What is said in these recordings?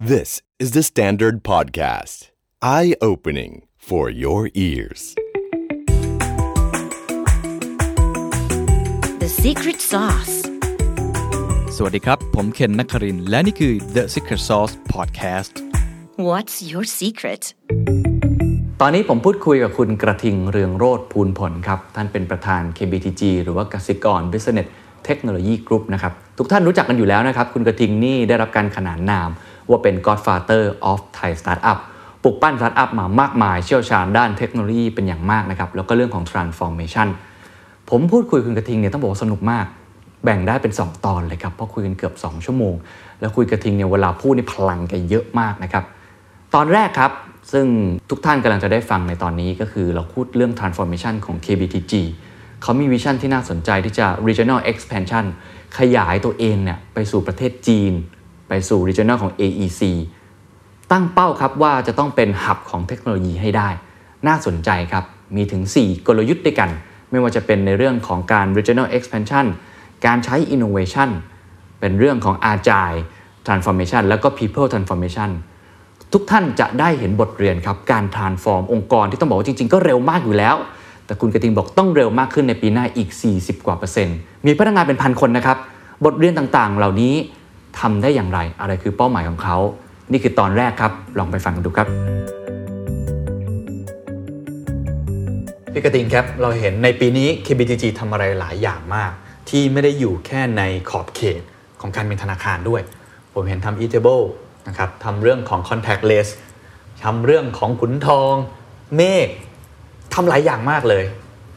This is the Standard Podcast. Eye opening for your ears. The secret sauce. สวัสดีครับ ผมเคนนักครินทร์และนี่คือ The Secret Sauce Podcast What's your secret? ตอนนี้ผมพูดคุยกับคุณกระทิงเรืองโรธภูลผลครับ ท่านเป็นประธาน KBTG หรือว่ากสิกร Business Technology Group นะครับ ทุกท่านรู้จักกันอยู่แล้วนะครับ คุณกระทิงนี่ได้รับการขนานนาม ว่าเป็น Godfather of Thai Startup ปลุกปั้นสตาร์ทอัพมามากมายเชี่ยวชาญด้านเทคโนโลยีเป็นอย่างมากนะครับแล้วก็เรื่องของ transformation ผมพูดคุยกับคุณกระทิงเนี่ยต้องบอกว่าสนุกมาก แบ่งได้เป็น 2 ตอนเลยครับเพราะคุยกันเกือบ 2 ชั่วโมง แล้วคุณกระทิงเนี่ยเวลาพูดนี่พลังแกเยอะมากนะครับตอนแรกครับซึ่งทุกท่านกำลังจะได้ฟังในตอนนี้ก็คือเราพูดเรื่อง transformation ของ KBTG เขามีวิชั่นที่น่าสนใจที่จะ regional expansion ขยายตัวเองเนี่ยไปสู่ประเทศจีน ไปสู่ regional ของ AEC ตั้งเป้าครับว่าจะต้องเป็นหับของเทคโนโลยีให้ได้ น่าสนใจครับ มีถึง 4 กลยุทธ์ด้วยกัน ไม่ว่าจะเป็นในเรื่องของการ regional expansion การใช้ innovation เป็นเรื่องของ agile transformation แล้วก็ people transformation ทุกท่านจะได้เห็นบทเรียนครับ การ transform องค์กรที่ต้องบอกว่าจริง ๆ ก็เร็วมากอยู่แล้ว แต่คุณกระทิงบอกต้องเร็วมากขึ้นในปีหน้าอีก 40 กว่าเปอร์เซ็นต์ มีพนักงานเป็นพันคนนะครับ บทเรียนต่างๆ เหล่านี้ ทำได้อย่างไร อะไรคือเป้าหมายของเขา นี่คือตอนแรกครับ ลองไปฟังกันดูครับพี่กระทิงครับ เราเห็นในปีนี้ KBTG ทำอะไรหลายอย่างมาก ที่ไม่ได้อยู่แค่ในขอบเขตของการเป็นธนาคารด้วย ผมเห็นทำ e-table นะครับทำเรื่องของ Contactless ทำเรื่องของขุนทอง Make ทำหลายอย่างมากเลย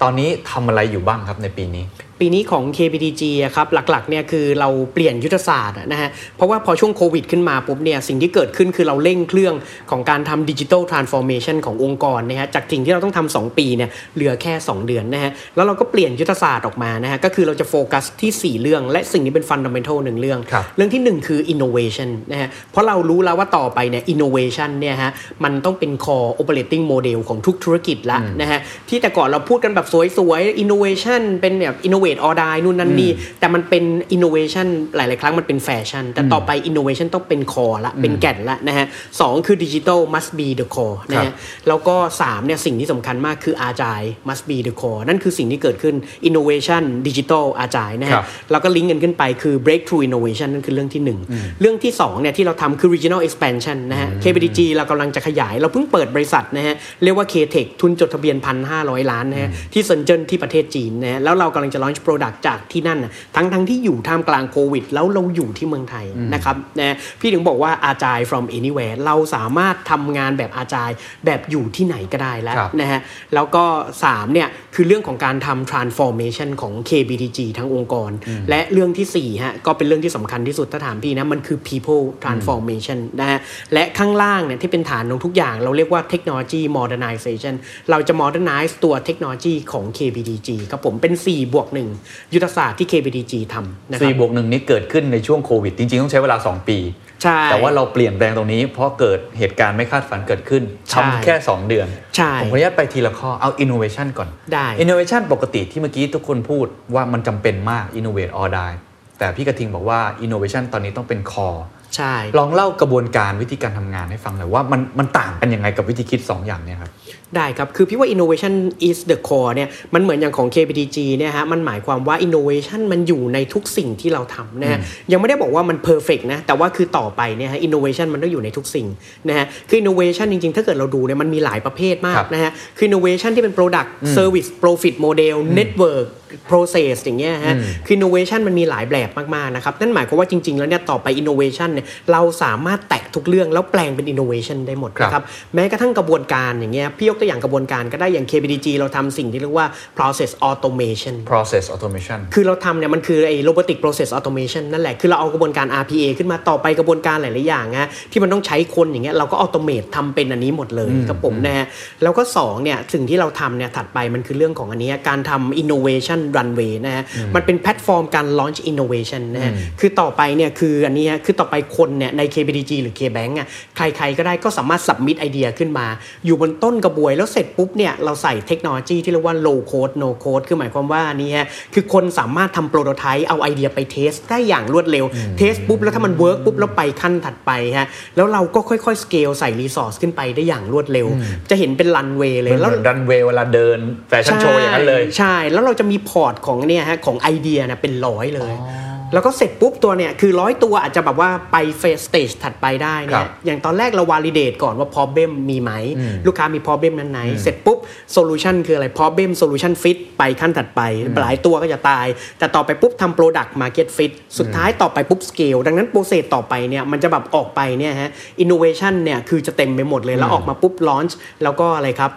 ตอนนี้ทำอะไรอยู่บ้างครับในปีนี้ ปีนี้ของ KBTG อะครับหลักๆเนี่ยคือเราเปลี่ยนยุทธศาสตร์อะนะฮะเพราะว่าพอช่วงโควิดขึ้นมาปุ๊บเนี่ยสิ่งที่เกิดขึ้นคือเราเร่งเครื่องของการทำ digital transformation ขององค์กรนะฮะจากสิ่งที่เราต้องทำ2ปีเนี่ยเหลือแค่ 2 เดือนนะฮะแล้วเราก็เปลี่ยนยุทธศาสตร์ออกมานะฮะก็คือเราจะโฟกัสที่ 4 เรื่องและสิ่งนี้เป็น fundamental หนึ่งเรื่องครับเรื่องที่ 1 คือ innovation นะฮะเพราะเรารู้แล้วว่าต่อไปเนี่ย innovation เนี่ยฮะมันต้องเป็น core operating model ของทุกธุรกิจละนะฮะที่แต่ก่อนเราพูดกันแบบสวยๆ innovation เป็นแบบ innovate or die นู่นนั่นนี่แต่มันเป็น innovation หลาย ๆ ครั้งมันเป็นแฟชั่น แต่ต่อไป innovation ต้องเป็น core ละเป็นแก่นละนะฮะสองคือ digital must be the core นะครัฮะบแล้วก็3เนี่ยสิ่งที่สำคัญมากคือ agile must be the core นั่นคือสิ่งที่เกิดขึ้น innovation digital agile นะครัฮะบแล้วก็ลิงก์กันขึ้นไปคือ breakthrough innovation นั่นคือเรื่องที่ 1 เรื่องที่2เนี่ยที่เราทำคือ regional expansion นะฮะ KPDG เรากำลังจะขยาย เราเพิ่งเปิดบริษัทนะฮะ เรียกว่า K-Tech ทุนจดทะเบียน 1,500 ล้านนะฮะ ที่เซินเจิ้นที่ประเทศจีนนะฮะ แล้วเรากำลังจะ launch product จากที่นั่นน่ะทั้งทั้งที่อยู่ท่ามกลางโควิด แล้วเราอยู่ที่เมืองไทยนะครับนะฮะพี่ถึงบอกว่า agile from anywhere เราสามารถทำงานแบบ agile แบบอยู่ที่ไหนก็ได้แล้วครับนะฮะแล้วก็3เนี่ยคือเรื่องของการทำ transformation ของ KBTG ทั้งองค์กร และเรื่องที่4ฮะก็เป็นเรื่องที่สำคัญที่สุดถ้าถามพี่นะมันคือ people transformation นะฮะและข้างล่างเนี่ยที่เป็นฐานของทุกอย่าง เราเรียกว่า technology modernization เราจะ modernize ตัวเทคโนโลยีของ KBTG ครับผมเป็น 4 บวก1ยุทธศาสตร์ที่ KBTG ทำนะครัสี่บวกหนึ่งนี้เกิดขึ้นในช่วงโควิด จริงๆ ต้องใช้เวลา 2 ปี ใช่ แต่ว่าเราเปลี่ยนแปลงตรงนี้ เพราะเกิดเหตุการณ์ไม่คาดฝันเกิดขึ้นใช่ทำแค่ 2 เดือน ใช่ ผมขออนุญาตไปทีละข้อเอา innovation ก่อน ได้ innovation ปกติที่เมื่อกี้ทุกคนพูดว่ามันจำเป็นมาก innovate or die แต่พี่กระทิงบอกว่า innovation ตอนนี้ต้องเป็น core ใช่ ลองเล่ากระบวนการวิธีการทำงานให้ฟังหน่อยว่ามันมันต่างกันยังไงกับวิธีคิด 2 อย่างเนี่ยครับ ได้ครับ คือพี่ว่า innovation is the core เนี่ยมันเหมือนอย่างของ KPTG เนี่ยฮะมันหมายความว่า innovation มันอยู่ในทุกสิ่งที่เราทำนะฮะยังไม่ได้บอกว่ามัน perfect นะแต่ว่าคือต่อไปเนี่ยฮะ innovation มันต้องอยู่ในทุกสิ่งนะฮะคือ innovation จริง ๆ ถ้าเกิดเราดูเนี่ยมันมีหลายประเภทมาครักบนะฮะคือ innovation ที่เป็น product service profit model network process อย่างเงี้ยฮะคือ innovation มันมีหลายแบบมากๆนะครับนั่นหมายความว่าจริง ๆ แล้วเนี่ยต่อไป innovation เนี่ยเราสามารถแตะทุกเรื่องแล้วแปลงเป็น innovation ได้หมดนะคครัรับบแม้กระทั่งกระบวนการอย่างเงี้ยพี่ยกตัวอย่างกระบวนการก็ได้อย่าง KBDG เราทำสิ่งที่เรียกว่า process automation process automation คือเราทำเนี่ยมันคือไอ้ robotic process automation นั่นแหละ คือเราเอากระบวนการ RPA ขึ้นมาต่อไปกระบวนการหลาย ๆ อย่างฮะที่มันต้องใช้คนอย่างเงี้ยเราก็ automate ทำเป็นอันนี้หมดเลยครับผมนะฮะแล้วก็2เนี่ยสิ่งที่เราทำเนี่ยถัดไปมันคือเรื่องของอันเนี้ยการทำ innovation runway นะฮะมันเป็นแพลตฟอร์มการ launch innovation นะฮะคือต่อไปเนี่ยคืออันนี้ฮะคือต่อไปคนเนี่ยใน KBTG หรือ KBank อะใคร ๆ ก็ได้ก็สามารถ submit idea ขึ้นมา อยู่บนต้นกระบวนวยแล้วเสร็จปุ๊บเนี่ยเราใส่เทคโนโลยีที่เรียกว่า low code no code คือหมายความว่านี่ฮะคือคนสามารถทำ prototype เอาไอเดียไป test ได้อย่างรวดเร็ว test ปุ๊บแล้วถ้ามัน work ปุ๊บแล้วไปขั้นถัดไปฮะแล้วเราก็ค่อยๆสเกลใส่ resource ขึ้นไปได้อย่างรวดเร็ว จะเห็นเป็นรันเวย์เลยมันเหแล้วมือนรันเวย์เวลาเดิน fashion show อย่างนั้นเลย ใช่ แล้วเราจะมี port ของเนี่ยฮะของไอเดียนะเป็นร้อยเลย แล้วก็เสร็จปุ๊บตัวเนี่ยคือร้อยตัวอาจจะแบบว่าไป phase stage ถัดไปได้เนี่ครับอย่างตอนแรกเรา validate ก่อนว่า problem มีไหม ลูกค้ามี problem นั้นไหม เสร็จปุ๊บ solution คืออะไร problem solution fit ไปขั้นถัดไป หลายตัวก็จะตาย แต่ต่อไปปุ๊บทำ product market fit สุดท้ายต่อไปปุ๊บ scale ดังนั้น process ต่อไปเนี่ยมันจะแบบออกไปเนี่ยฮะ innovation เนี่ยคือจะเต็มไปหมดเลยแล้วออกมาปุ๊บ launch แล้วก็อะไรครับ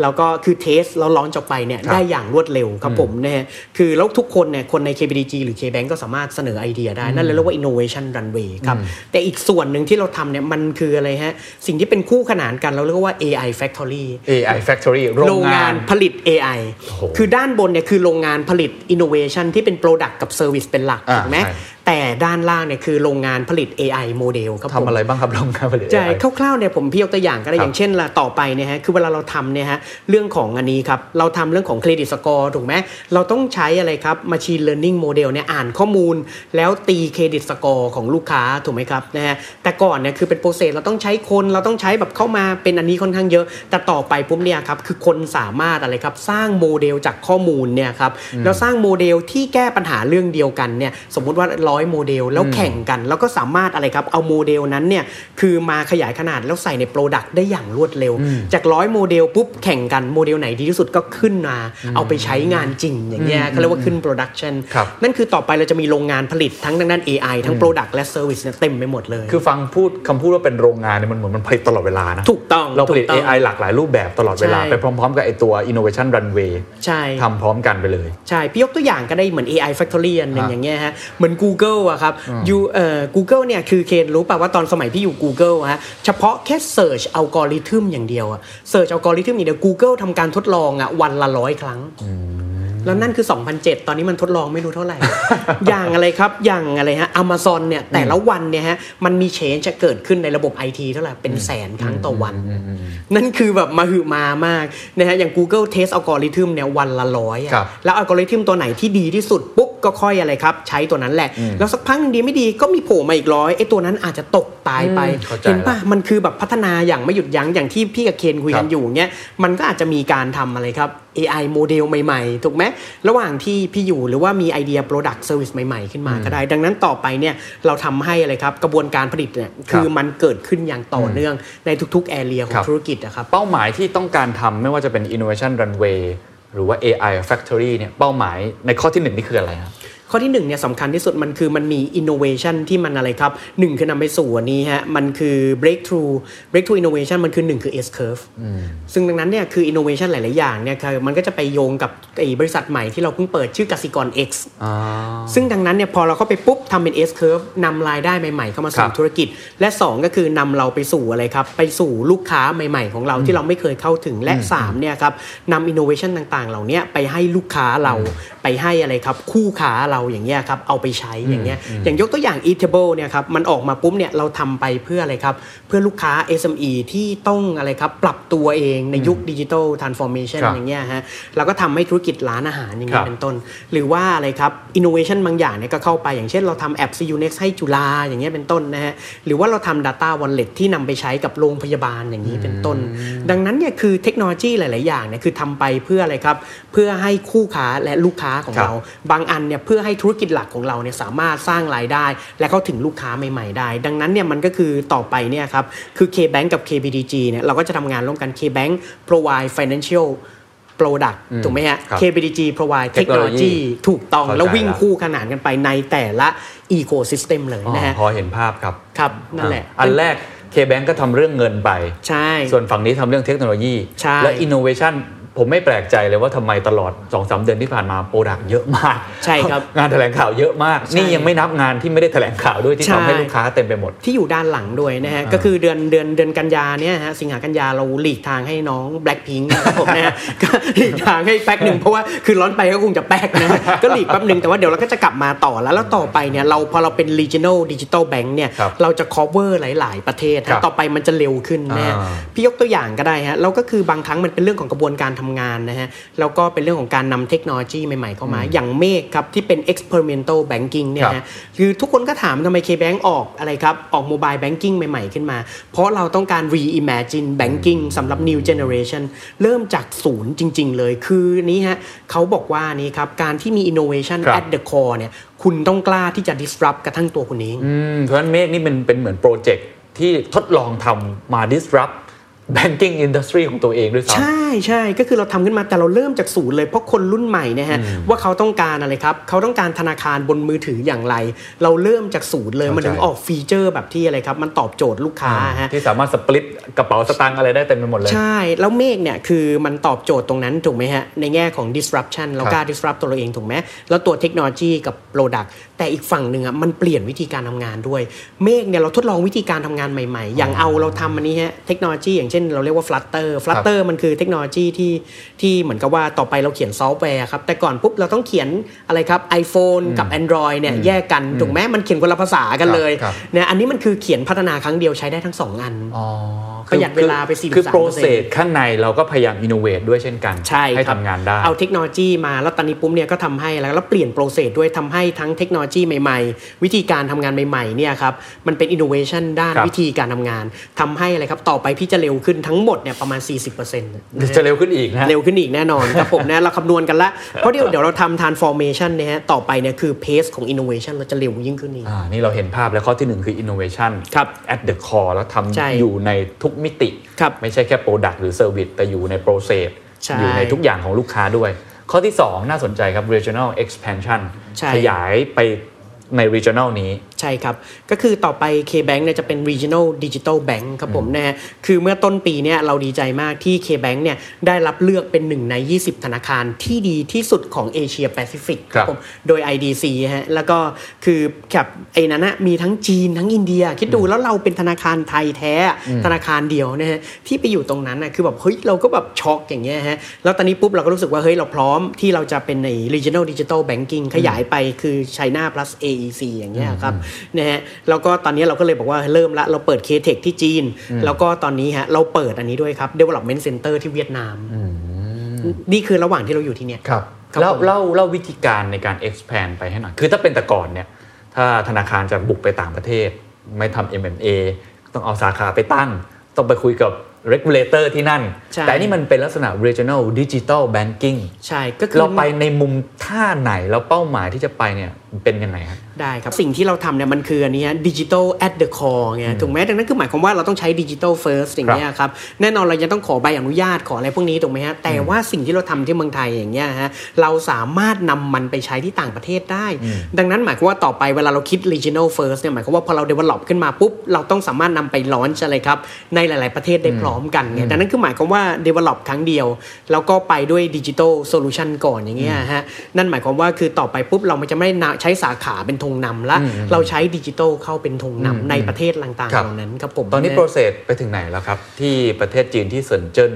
แล้วก็คือ test แล้ว launch จบไปเนี่ยครับได้อย่างรวดเร็วครับผมนะฮะคือแล้วทุกคนเนี่ยคนใน KBTG หรือ KBank ก็สามารถเสนอไอเดียได้ นั่นเลยเรียกว่า innovation runway ครับ แต่อีกส่วนหนึ่งที่เราทำเนี่ยมันคืออะไรฮะ สิ่งที่เป็นคู่ขนานกันเราเรียกว่า AI factory AI Factory โรงงานผลิต AI โอ้โหคือด้านบนเนี่ยคือโรงงานผลิต innovation ที่เป็น product กับ service เป็นหลักอ่าถูกไหมใช่แต่ด้านล่างเนี่ยคือโรงงานผลิต AI โมเดลครับผมทำอะไรบ้างครับโรงงานผลิตใช่ AI คร่าวๆเนี่ยผมพี่ยกตัวอย่างก็ได้ครับอย่างเช่นละต่อไปเนี่ยฮะคือเวลาเราทำเนี่ยฮะเรื่องของอันนี้ครับเราทำเรื่องของ credit score ถูกไหมเราต้องใช้อะไรครับ Machine Learning Model เนี่ยอ่านข้อมูล แล้วตี credit score ของลูกค้าถูกไหมครับนะฮะแต่ก่อนเนี่ยคือเป็น process เราต้องใช้คนเราต้องใช้แบบเข้ามาเป็นอันนี้ค่อนข้างเยอะ แต่ต่อไปปุ๊บเนี่ยครับคือคนสามารถอะไรครับสร้างโมเดลจากข้อมูลเนี่ยครับแล้วสร้างโมเดลที่แก้ปัญหาเรื่องเดียวกันเนี่ยสมมุติว่าร้อยโมเดล แล้วแข่งกัน แล้วก็สามารถอะไรครับเอาโมเดลนั้นเนี่ยคือมาขยายขนาดแล้วใส่ใน product ได้อย่างรวดเร็ว จากร้อยโมเดลปุ๊บแข่งกันโมเดลไหนดีที่สุดก็ขึ้นมาเอาไปใช้งานจริงอย่างเงี้ยเขาเรียกว่าขึ้น production ครับนั่นคือต่อไปเราจะมีโรงงานผลิตทั้งทางด้าน AI ทั้ง Product และ Service เนี่ยเต็มไปหมดเลย คือฟังพูดคำพูดว่าเป็นโรงงานเนี่ยมันเหมือนมันผลิตตลอดเวลานะถูกต้องเราผลิตถูกต้อง AI หลากหลายรูปแบบตลอดเวลาใช่ไปพร้อม ๆ กับไอตัว Innovation Runway ใช่ทำพร้อมกันไปเลย ใช่ พี่ยกตัวอย่างก็ได้เหมือน AI Factory อันหนึ่งฮะอย่างเงี้ยฮะ เหมือน Google อะครับยูเอ่อ Google เนี่ยคือเคนรู้ป่ะว่าตอนสมัยพี่อยู่ Google อะฮะเฉพาะแค่ Search อัลกอริทึมอย่างเดียวอะ Search อัลกอริทึมอย่างเดียว Google ทำการทดลองอะวันละร้อยครั้ง แล้วนั่นคือ 2007 ตอนนี้มันทดลองไม่รู้เท่าไหร่ อย่างอะไรครับ อย่างอะไรฮะ Amazon เนี่ยแต่ละวันเนี่ยฮะมันมีเชนจะเกิดขึ้นในระบบ IT เท่าไหร่ เป็นแสนครั้งต่อวัน นั่นคือแบบมาหือมามากนะฮะอย่าง Google Test อัลกอริทึมเนี่ยวันละร้อยอะครับแล้วอัลกอริทึมตัวไหนที่ดีที่สุดปุ๊บก็ค่อยอะไรครับ ใช้ตัวนั้นแหละ แล้วสักพักหนึ่งดีไม่ดีก็มีโผล่มาอีกร้อยไอ้ตัวนั้นอาจจะตกตายไปอืมเข้าใจเห็นปะละมันคือแบบพัฒนาอย่างไม่หยุดยั้งอย่างที่พี่กับเคนคุยกันครับอยู่เงี้ยมันก็อาจจะมีการทำอะไรครับ AI โมเดลใหม่ๆ ถูกไหมระหว่างที่พี่อยู่หรือว่ามีไอเดีย Product Service ใหม่ๆ ขึ้นมาก็ได้ ดังนั้นต่อไปเนี่ยเราทำให้อะไรครับ กระบวนการผลิตเนี่ยคือมันเกิดขึ้นอย่างต่อเนื่องในทุกๆแอเรียขอครังบธุรกิจนะครับ เป้าหมายที่ต้องการทำไม่ว่าจะเป็น Innovation Runway หรือว่า AI Factory เนี่ยเป้าหมายในข้อที่หนึ่งนี่คืออะไรครับ ข้อที่หนึ่งเนี่ยสำคัญที่สุดมันคือมันมี innovation ที่มันอะไรครับหนึ่งคือนำไปสู่อันนี้ฮะมันคือ breakthrough breakthrough innovation มันคือหนึ่งคือ S curve ซึ่งดังนั้นเนี่ยคือ innovation หลาย ๆ อย่างเนี่ยคือมันก็จะไปโยงกับไอ้บริษัทใหม่ที่เราเพิ่งเปิดชื่อกสิกร X ซึ่งดังนั้นเนี่ยพอเราเข้าไปปุ๊บทำเป็น S curve นำรายได้ใหม่ ๆ เข้ามาครัสู่บธุรกิจ และ 2 ก็คือนำเราไปสู่อะไรครับไปสู่ลูกค้าใหม่ ๆ ของเราที่เราไม่เคยเข้าถึงและ3เนี่ยครับนำ innovation ต่าง ๆ เหล่าเนี้ยไปให้ลูกค้าเราไปให้อะไรครับคู่ค้าเราอย่างเงี้ยครับเอาไปใช้อย่างเงี้ยอย่างยกตัวอย่าง Eatable เนี่ยครับมันออกมาปุ๊บเนี่ยเราทำไปเพื่ออะไรครับ เพื่อลูกค้า SME ที่ต้องอะไรครับปรับตัวเองในยุค digital transformation ครับอย่างเงี้ยฮะเราก็ทำให้ธุรกิจร้านอาหารอย่างครัเงี้บเป็นต้น หรือว่าอะไรครับ innovation บางอย่างเนี่ยก็เข้าไปอย่างเช่นเราทำแอป CU Next ให้จุฬาอย่างเงี้ยเป็นต้นนะฮะหรือว่าเราทำ Data Wallet ที่นำไปใช้กับโรงพยาบาลอย่างนี้เป็นต้น ดังนั้นเนี่ยคือเทคโนโลยีหลาย ๆ อย่างเนี่ยคือทำไปเพื่ออะไรครับเพื่อให้คู่ค้าและลูกค้าของครับเรา บางอันเนี่ยเพื่อให้ธุรกิจหลักของเราเนี่ยสามารถสร้างรายได้ และเข้าถึงลูกค้าใหม่ๆได้ ดังนั้นเนี่ยมันก็คือต่อไปเนี่ยครับคือ KBank กับ KBDG เนี่ยเราก็จะทำงานร่วมกัน KBank provide financial product ถูกไหมฮะครับ KBDG provide Technology technology ถูกต้องเข้าใจแล้ววิ่งละคู่ขนานกันไปในแต่ละ ecosystem เลยอ๋อนะฮะพอเห็นภาพครับครับนั่นแหละอันแรก KBank ก็ทำเรื่องเงินไป ใช่ ส่วนฝั่งนี้ทำเรื่องเทคโนโลยีใช่และ Innovation ผมไม่แปลกใจเลยว่าทำไมตลอด2อสเดือนที่ผ่านมาโปรดักเยอะมาก ใช่ครับ งานแถลงข่าวเยอะมากใช่นี่ยังไม่นับงานที่ไม่ได้แถลงข่าวด้วยที่ใช่ทำให้ลูกค้าเต็มไปหมด ที่อยู่ด้านหลังด้วยนะฮะ ก็คือเดือนเดือนเดือนกันยาเนี่ยฮะสิงหากันยาเราหลีกทางให้น้อง Blackpink นะครับผมนะฮะก็หลีกทางให้แป๊กหนึ่งเพราะว่าคือร้อนไปก็คงจะแป๊กนะฮะก็หลีกแป๊บหนึ่งแต่ว่าเดี๋ยวเราก็จะกลับมาต่อแล้วแล้วต่อไปเนี่ยเราพอเราเป็น regional digital bank เนี่ยครับเราจะ cover หลาย ๆ ประเทศครัฮะบต่อไปมันจะเร็วขึ้นนะฮะอ่าพี่ยกตัวอย่างก็ได้ฮะเราก็คือบางครั้งมันเป็นเรื่องของกระบวนการทำงานนะฮะแล้วก็เป็นเรื่องของการนำเทคโนโลยีใหม่ๆเข้ามา อย่างเมฆครับที่เป็น experimental banking เนี่ยครัฮะบคือทุกคนก็ถามทำไม KBank ออกอะไรครับ ออกโมบายแบงกิ้งใหม่ๆขึ้นมา เพราะเราต้องการ reimagine banking สำหรับ new generation เริ่มจากศูนย์จริง ๆ เลยคือนี้ฮะเขาบอกว่านี้ครับการที่มี innovation ครับ at the core เนี่ยคุณต้องกล้าที่จะ disrupt กระทั่งตัวคุณเองอืมเพราะฉะนั้นเมฆนี่เป็นเป็นเหมือนโปรเจกต์ที่ทดลองทำมา disrupt banking industry ของตัวเองด้วยซ้ำใช่ใช่ก็คือเราทำขึ้นมาแต่เราเริ่มจากศูนย์เลยเพราะคนรุ่นใหม่เนะฮะว่าเขาต้องการอะไรครับเขาต้องการธนาคารบนมือถืออย่างไร เราเริ่มจากศูนย์เลยเข้าใจมันถึงออกฟีเจอร์แบบที่อะไรครับมันตอบโจทย์ลูกค้าฮะที่สามารถ split กระเป๋าสตางค์อะไรได้เต็มไปหมดเลย ใช่ แล้ว MAKE เนี่ยคือมันตอบโจทย์ตรงนั้นถูกไหมฮะในแง่ของ disruption เรากล้า disrupt ตัวเราเองถูกไหมแล้วตัวเทคโนโลยีกับ product แต่อีกฝั่งหนึ่งอะมันเปลี่ยนวิธีการทำงานด้วย MAKE เนี่ยเราทดลองวิธีการทำงานใหม่ๆ อย่างเอาเราทำอันนี้ฮะเทคโนโลยีอย่างเช่นเราเรียกว่า Flutter Flutter มันคือเทคโนโลยีที่ที่เหมือนกับว่าต่อไปเราเขียนซอฟต์แวร์ครับแต่ก่อนปุ๊บเราต้องเขียนอะไรครับ iPhone กับ Android เนี่ยแยกกันถูกไหมมันเขียนคนละภาษากันเลยครับเนี่ยอันนี้มันคือเขียนพัฒนาครั้งเดียวใช้ได้ทั้งสองอันอ๋อประหยัดเวลาไป43%คือ processข้างในเราก็พยายาม innovate ด้วยเช่นกันใช่ครับทำงานได้ เอาเทคโนโลยีมาแล้วตอนนี้ปุ๊บเนี่ยก็ทำให้แล้วแล้วเปลี่ยน process ด้วยทำให้ทั้งเทคโนโลยีใหม่ๆ วิธีการทำงานใหม่ๆเนี่ยครับมันเป็นอินโนเวชันด้านครับวิธีการทำงานทำให้อะไรครับต่อไปพี่จะเร็วขึ้นทั้งหมดเนี่ยประมาณ 40%ะฮะจะเร็วขึ้นอีกนะเร็วขึ้นอีกแน่นอนครับผมนะเราคำนวณกันละเพราะเดี๋ยวเดี๋ยวเราทำ transformation เนี่ยฮะต่อไปเนี่ยคือ pace ของ innovation เราจะเร็วยิ่งขึ้นอีกอ่านี่เราเห็นภาพแล้วข้อที่หนึ่งคือ innovation ครับ at the core แล้วทใช่ำอยู่ในทุกมิติครับไม่ใช่แค่ product หรือ service แต่อยู่ใน process ใช่อยู่ในทุกอย่างของลูกค้าด้วย ข้อที่ 2 น่าสนใจครับ regional expansion ใช่ขยายไปใน regional นี้ ใช่ครับ ก็คือต่อไป K-Bank เนี่ยจะเป็น regional digital bank ครับผมนะฮะคือเมื่อต้นปีเนี่ยเราดีใจมากที่ K-Bank เนี่ยได้รับเลือกเป็นหนึ่งใน 20 ธนาคารที่ดีที่สุดของเอเชียแปซิฟิกครับผมโดย IDC ฮะแล้วก็คือกับไอ้นั้นนะมีทั้งจีนทั้งอินเดีย คิดดูแล้วเราเป็นธนาคารไทยแท้ธนาคารเดียวนะฮะที่ไปอยู่ตรงนั้นนะคือแบบเฮ้ยเราก็แบบช็อกอย่างเงี้ยฮะแล้วตอนนี้ปุ๊บเราก็รู้สึกว่าเฮ้ยเราพร้อมที่เราจะเป็นใน regional digital banking ขยายไปคือ China plus AEC อย่างเงี้ยครับนะฮะแล้วก็ตอนนี้เราก็เลยบอกว่าเริ่มละเราเปิด K-Tech ที่จีน แล้วก็ตอนนี้ฮะเราเปิดอันนี้ด้วยครับ development center ที่เวียดนามนี่คือระหว่างที่เราอยู่ที่เนี่ยครับครับเล่าผมเล่าเล่าวิธีการในการ expand ไปให้หน่อย คือถ้าเป็นแต่ก่อนเนี่ย ถ้าธนาคารจะบุกไปต่างประเทศ ไม่ทำ MMA ต้องเอาสาขาไปตั้ง ต้องไปคุยกับ regulator ที่นั่นใช่แต่อันนี่มันเป็นลักษณะ regional digital banking ใช่ ก็คือเราไปในมุมท่าไหน แล้วเป้าหมายที่จะไปเนี่ยเป็นยังไงครับ ได้ครับ สิ่งที่เราทำเนี่ยมันคืออันนี้ดิจิทัล at the core ไงถูกไหมดังนั้นคือหมายความว่าเราต้องใช้ดิจิทัล first อย่างเงี้ยครับ แน่นอนเรายังต้องขอใบอนุญาตขออะไรพวกนี้ถูกไหมฮะแต่ว่าสิ่งที่เราทำที่เมืองไทยอย่างเงี้ยฮะเราสามารถนำมันไปใช้ที่ต่างประเทศได้ ดังนั้นหมายความว่าต่อไปเวลาเราคิด regional first เนี่ยหมายความว่าพอเรา develop ขึ้นมาปุ๊บเราต้องสามารถนำไป launch อะไรครับในหลาย ๆประเทศได้พร้อมกันไงดังนั้นคือหมายความว่า develop ครั้งเดียว แล้วก็ไปด้วย digital solution ก่อนอย่างเงี้ยฮะนั่นหมายความว่าคือต่อไปปุ๊บเราจะไม่ได้ใช้สาขาเป็นธงนำละเราใช้ดิจิทัลเข้าเป็นธงนำในประเทศต่างๆครับเหล่านั้นครับผมตอนนี้ะโปรเซสไปถึงไหนแล้วครับ ที่ประเทศจีนที่เซินเจิ้น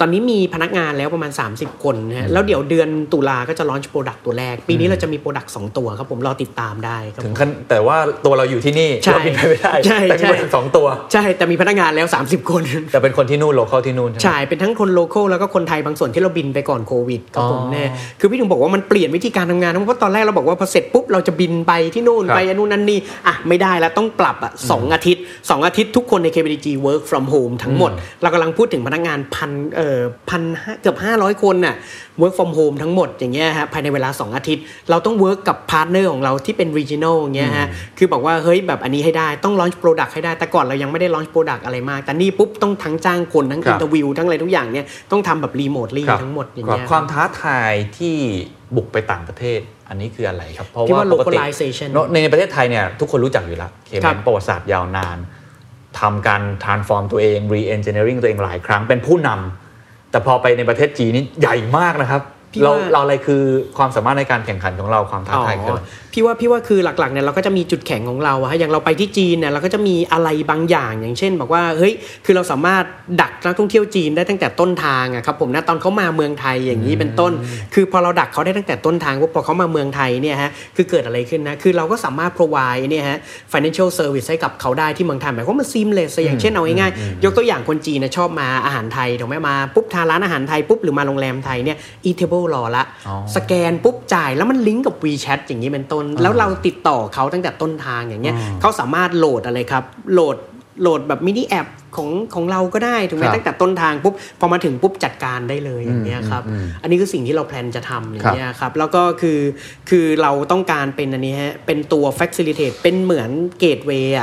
ตอนนี้มีพนักงานแล้วประมาณ 30 คนนะฮะแล้วเดี๋ยวเดือนตุลาก็จะ launch product ตัวแรก ปีนี้เราจะมี product สองตัวครับผมรอติดตามได้ครับถึงผมขั้นแต่ว่าตัวเราอยู่ที่นี่ใช่เราบินไปไม่ได้ใช่แต่มีใช่คนสองตัว ใช่แต่มีพนักงานแล้ว 30 คน แต่เป็นคนที่นู่น local ที่นู่นใช่ไหมใช่เป็นทั้งคน local แล้วก็คนไทยบางส่วนที่เราบินไปก่อนโควิดครับผมอ๋อเนี่ยคือพี่ถึงบอกว่ามันเปลี่ยนวิธีการทำงานเพราะตอนแรกเราบอกว่าพอเสร็จปุ๊บเราจะบินไปที่นู่นครับไปอันนู่นนั่นนี่อะไม่ได้แล้วต้องปรับอะสองอาทิตย์สองอาทิตย์ทุกคนใน KBTG work from home ทั้งหมดเรากำลังพูดถึงพนักงานพันเอ่อพันห้าเกือบ500 คนน่ะ work from home ทั้งหมดอย่างเงี้ยฮะภายในเวลา 2 อาทิตย์ เราต้อง work กับ partner ของเราที่เป็น regional อย่างเงี้ยฮะคือบอกว่าเฮ้ยแบบอันนี้ให้ได้ต้อง launch product ให้ได้ แต่ก่อนเรายังไม่ได้ launch product อะไรมาก แต่นี่ปุ๊บต้องทั้งจ้างคนทั้งครับ interview ทั้งอะไรทุกอย่างเนี่ยต้องทำแบบ remotely ครับทั้งหมดอย่างครับเงี้ยความท้าทายที่บุกไปต่างประเทศอันนี้คืออะไรครับ เพราะที่ว่าว่าปกติ localization เนอะในประเทศไทยเนี่ยทุกคนรู้จักอยู่แล้วเคครัแมบนประวัติศาสตร์ยาวนานทำการ transform ตัวเอง re-engineering ตัวเองหลายครั้งเป็นผู้นำ แต่พอไปในประเทศจีนนี่ใหญ่มากนะครับพี่เราว่าเราอะไรคือความสามารถในการแข่งขันของเราความท้าทายคืออะไรพี่ว่าพี่ว่าคือหลักๆเนี่ยเราก็จะมีจุดแข็งของเราอะฮะอย่างเราไปที่จีนเนี่ยเราก็จะมีอะไรบางอย่างอย่างเช่น บอกว่าเฮ้ยคือเราสามารถดักนักท่องเที่ยวจีนได้ตั้งแต่ต้นทางอะครับผมนะตอนเขามาเมืองไทยอย่างนี้เป็นต้น คือพอเราดักเขาได้ตั้งแต่ต้นทางว่าพอเขามาเมืองไทยเนี่ยฮะคือเกิดอะไรขึ้นนะคือเราก็สามารถ provide เนี่ยฮะ financial service ให้กับเขาได้ที่เมืองไทยหมายความว่ามัน seamless อย่างเช่นเอาง่ายๆยกตัวอย่างคนจีนนะชอบมาอาหารไทยถูกไหมมาปุ๊บทานร้านอาหารไทยปุ๊บหรือมาโรงแรมไทยเนี่ย eatable รอละอ๋อสแกนปุ๊บจ่ายแล้วมันลิงก์กับ WeChat อย่างนี้เป็นต้นแล้วเราติดต่อเขาตั้งแต่ต้นทางอย่างเงี้ยเขาสามารถโหลดอะไรครับ โหลดโหลดแบบ mini app ของของเราก็ได้ถูกไหมครับตั้งแต่ต้นทางปุ๊บพอมาถึงปุ๊บจัดการได้เลยอย่างเงี้ยครับอืมอืมอันนี้คือสิ่งที่เรา plan จะทำอย่างเงี้ยครับแล้วก็คือคือเราต้องการเป็นอันนี้ฮะเป็นตัว facilitate เป็นเหมือน gateway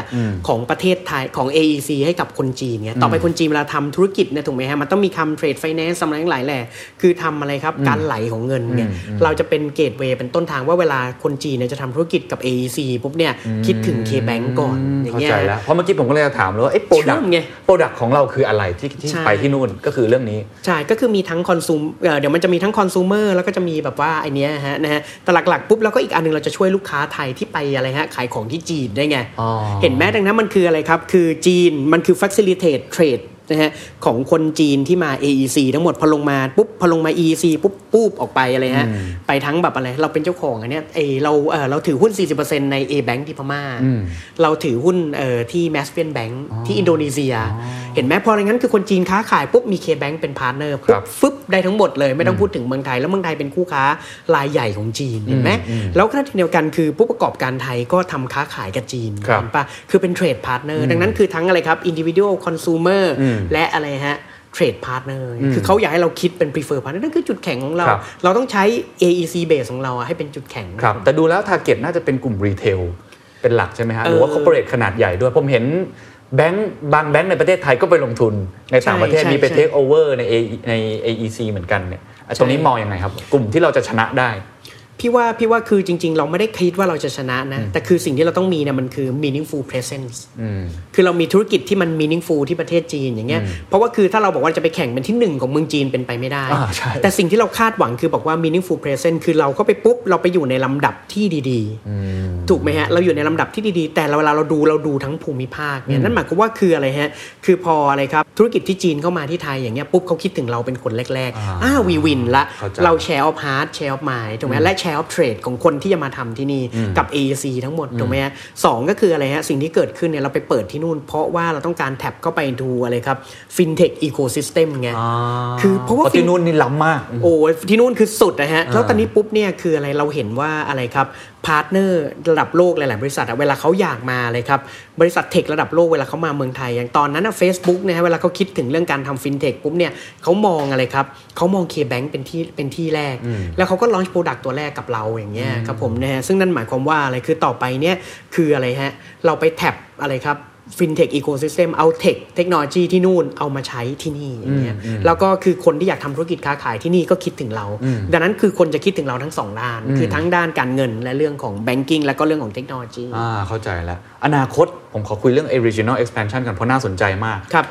ของประเทศไทยของ AEC ให้กับคนจีนเงี้ยต่อไปคนจีนเวลาทำธุรกิจเนี่ยถูกไหมฮะมันต้องมีทำ trade finance อะไรทั้งหลายแหละคือทำอะไรครับการไหลของเงินเนี่ยเราจะเป็น gateway เป็นต้นทางว่าเวลาคนจีนเนี่ยจะทำธุรกิจกับ AEC ปุ๊บเนี่ยคิดถึง K-Bank ก่อนอย่างเงี้ยเข้าใจแล้วเพราะเมื่อกี้ผมก็เลยจะถามเลยว่าไอ้ product เชื่อมไง product ของเราคืออะไรที่ที่ใช่ไปที่นู่นก็คือเรื่องนี้ ใช่ ก็คือมีทั้ง consumer เดี๋ยวมันจะมีทั้งคอน sumer แล้วก็จะมีแบบว่าไอเนี้ยฮะนะฮะแต่หลักๆปุ๊บแล้วก็อีกอันหนึ่งเราจะช่วยลูกค้าไทยที่ไปอะไรฮะขายของที่จีนได้ไงอ๋อเห็นไหมดังนั้นมันคืออะไรครับ คือจีนมันคือ facilitate trade นะฮะของคนจีนที่มา AEC ทั้งหมดพอลงมาปุ๊บพอลงมา EEC ปุ๊บปุ๊บออกไปอะไรฮะไปทั้งแบบอะไร เราเป็นเจ้าของอันเนี้ยเออเราเออเราถือหุ้น 40%ใน A Bank ที่พม่า เราถือหุ้นเอ่อที่ m a s p i a n Bank ที่อินโดนีเซีย เห็นไหมพออย่างนั้นคือคนจีนค้าขายปุ๊บมี K Bank เป็น partner ครับปุ๊บฟึบได้ทั้งหมดเลยไม่ต้องพูดถึงเมืองไทย แล้วเมืองไทยเป็นคู่ค้ารายใหญ่ของจีนเห็นไหมแล้วขณะเดียวกันคือผู้ประกอบการไทยก็ทำค้าขายกับจีนครับเห็นปะคือเป็น trade partner ดังนั้นคือทั้งอะไรครับ individual consumer และอะไรฮะ trade partner คือเขาอยากให้เราคิดเป็น preferred partner นั่นคือจุดแข็งของเราครับเราต้องใช้ AEC base ของเราอะให้เป็นจุดแข็งครับแต่ดูแล้ว target น่าจะเป็นกลุ่ม retail เป็นหลักใช่ไหมฮะเออหรือว่า corporate ขนาดใหญ่ด้วยผมเห็น แบงก์บางแบงก์ในประเทศไทยก็ไปลงทุนในต่างประเทศใช่มีไปใช่เทคโอเวอร์ใน A- ใน AEC เหมือนกันเนี่ยอะตรงนี้มองยังไงครับ กลุ่มที่เราจะชนะได้ พี่ว่าพี่ว่าคือจริง ๆ เราไม่ได้คิดว่าเราจะชนะนะ แต่คือสิ่งที่เราต้องมีเนี่ยมันคือ meaningful presence คือเรามีธุรกิจที่มัน meaningful ที่ประเทศจีนอย่างเงี้ยเพราะว่าคือถ้าเราบอกว่าจะไปแข่งเป็นที่หนึ่งของเมืองจีนเป็นไปไม่ได้อ่าใช่แต่สิ่งที่เราคาดหวังคือบอกว่า meaningful presence คือเราก็ไปปุ๊บ เราไปอยู่ในลำดับที่ดีๆ ถูกไหมฮะ เราอยู่ในลำดับที่ดีๆ แต่เวลาเราดูเราดูทั้งภูมิภาคเนี่ยนั่นหมายความว่าคืออะไรฮะคือพออะไรครับธุรกิจที่จีนเข้ามาที่ไทยอย่างเงี้ยปุ๊บเขาคิดถึงเราเป็นคนแรกๆอ้าว we win ละเข้าใจเรา share of heart share of mind ถูกไหมและ share of trade ของคนที่จะมาทำที่นี่กับ AEC ทั้งหมดถูกไหมฮะสองก็คืออะไรฮะสิ่งที่เกิดขึ้นเนี่ยเราไปเปิดที่นู่น เพราะว่าเราต้องการ tap เข้าไปดูอะไรครับ fintech ecosystem ไงคือเพราะว่าที่นู่นนี่ล้ำมาก โอ้ยที่นู่นคือสุดนะฮะแล้วตอนนี้ปุ๊บเนี่ยคืออะไรเราเห็นว่าอะไรครับ partner ระดับโลกหลาย ๆ บริษัทอะเวลาเขาอยากมาเลยครับ บริษัท tech ระดับโลกเวลาเขามาเมืองไทย อย่างตอนนั้นอะเฟซบุ๊กนะฮะเวลาเขาคิดถึงเรื่องการทำฟินเทคปุ๊บเนี่ยเขามองอะไรครับเขามอง KBank เป็นที่เป็นที่แรก แล้วเขาก็ launch product ตัวแรกกับเราอย่างเงี้ยครับผมนะฮะซึ่งนั่นหมายความว่าอะไรคือต่อไปเนี่ยคืออะไรฮะเราไป tap อะไรครับ fintech ecosystem เอา tech เทคโนโลยีที่นู่นเอามาใช้ที่นี่อย่างเงี้ยแล้วก็คือคนที่อยากทำธุรกิจค้าขายที่นี่ก็คิดถึงเรา ดังนั้นคือคนจะคิดถึงเราทั้งสองด้าน คือทั้งด้านการเงินและเรื่องของ banking แล้วก็เรื่องของเทคโนโลยีอ่าเข้าใจแล้ว อนาคตผมขอคุยเรื่อง regional expansion กันเพราะน่าสนใจมากครับ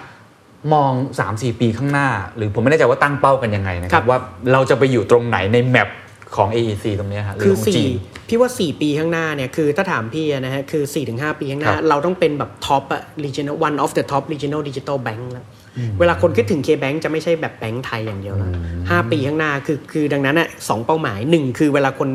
มอง 3-4 ปีข้างหน้า หรือผมไม่แน่ใจว่าตั้งเป้ากันยังไงนะคครัรับบว่าเราจะไปอยู่ตรงไหนในแมป ของ AEC ตรงเนี้ยฮะหรืคืออของจีสี่นพี่ว่า 4 ปีข้างหน้าเนี่ยคือถ้าถามพี่อะนะฮะคือ 4-5 ปีข้างหน้าครับเราต้องเป็นแบบท็อปอะ regional one of the top regional digital bank แล้วเวลาคนคิดถึง K-Bank จะไม่ใช่แบบแบงก์ไทยอย่างเดียวแล้วห้าปีข้างหน้าคือคือดังนั้นอะสองเป้าหมายหนึ่งคือเวลาคน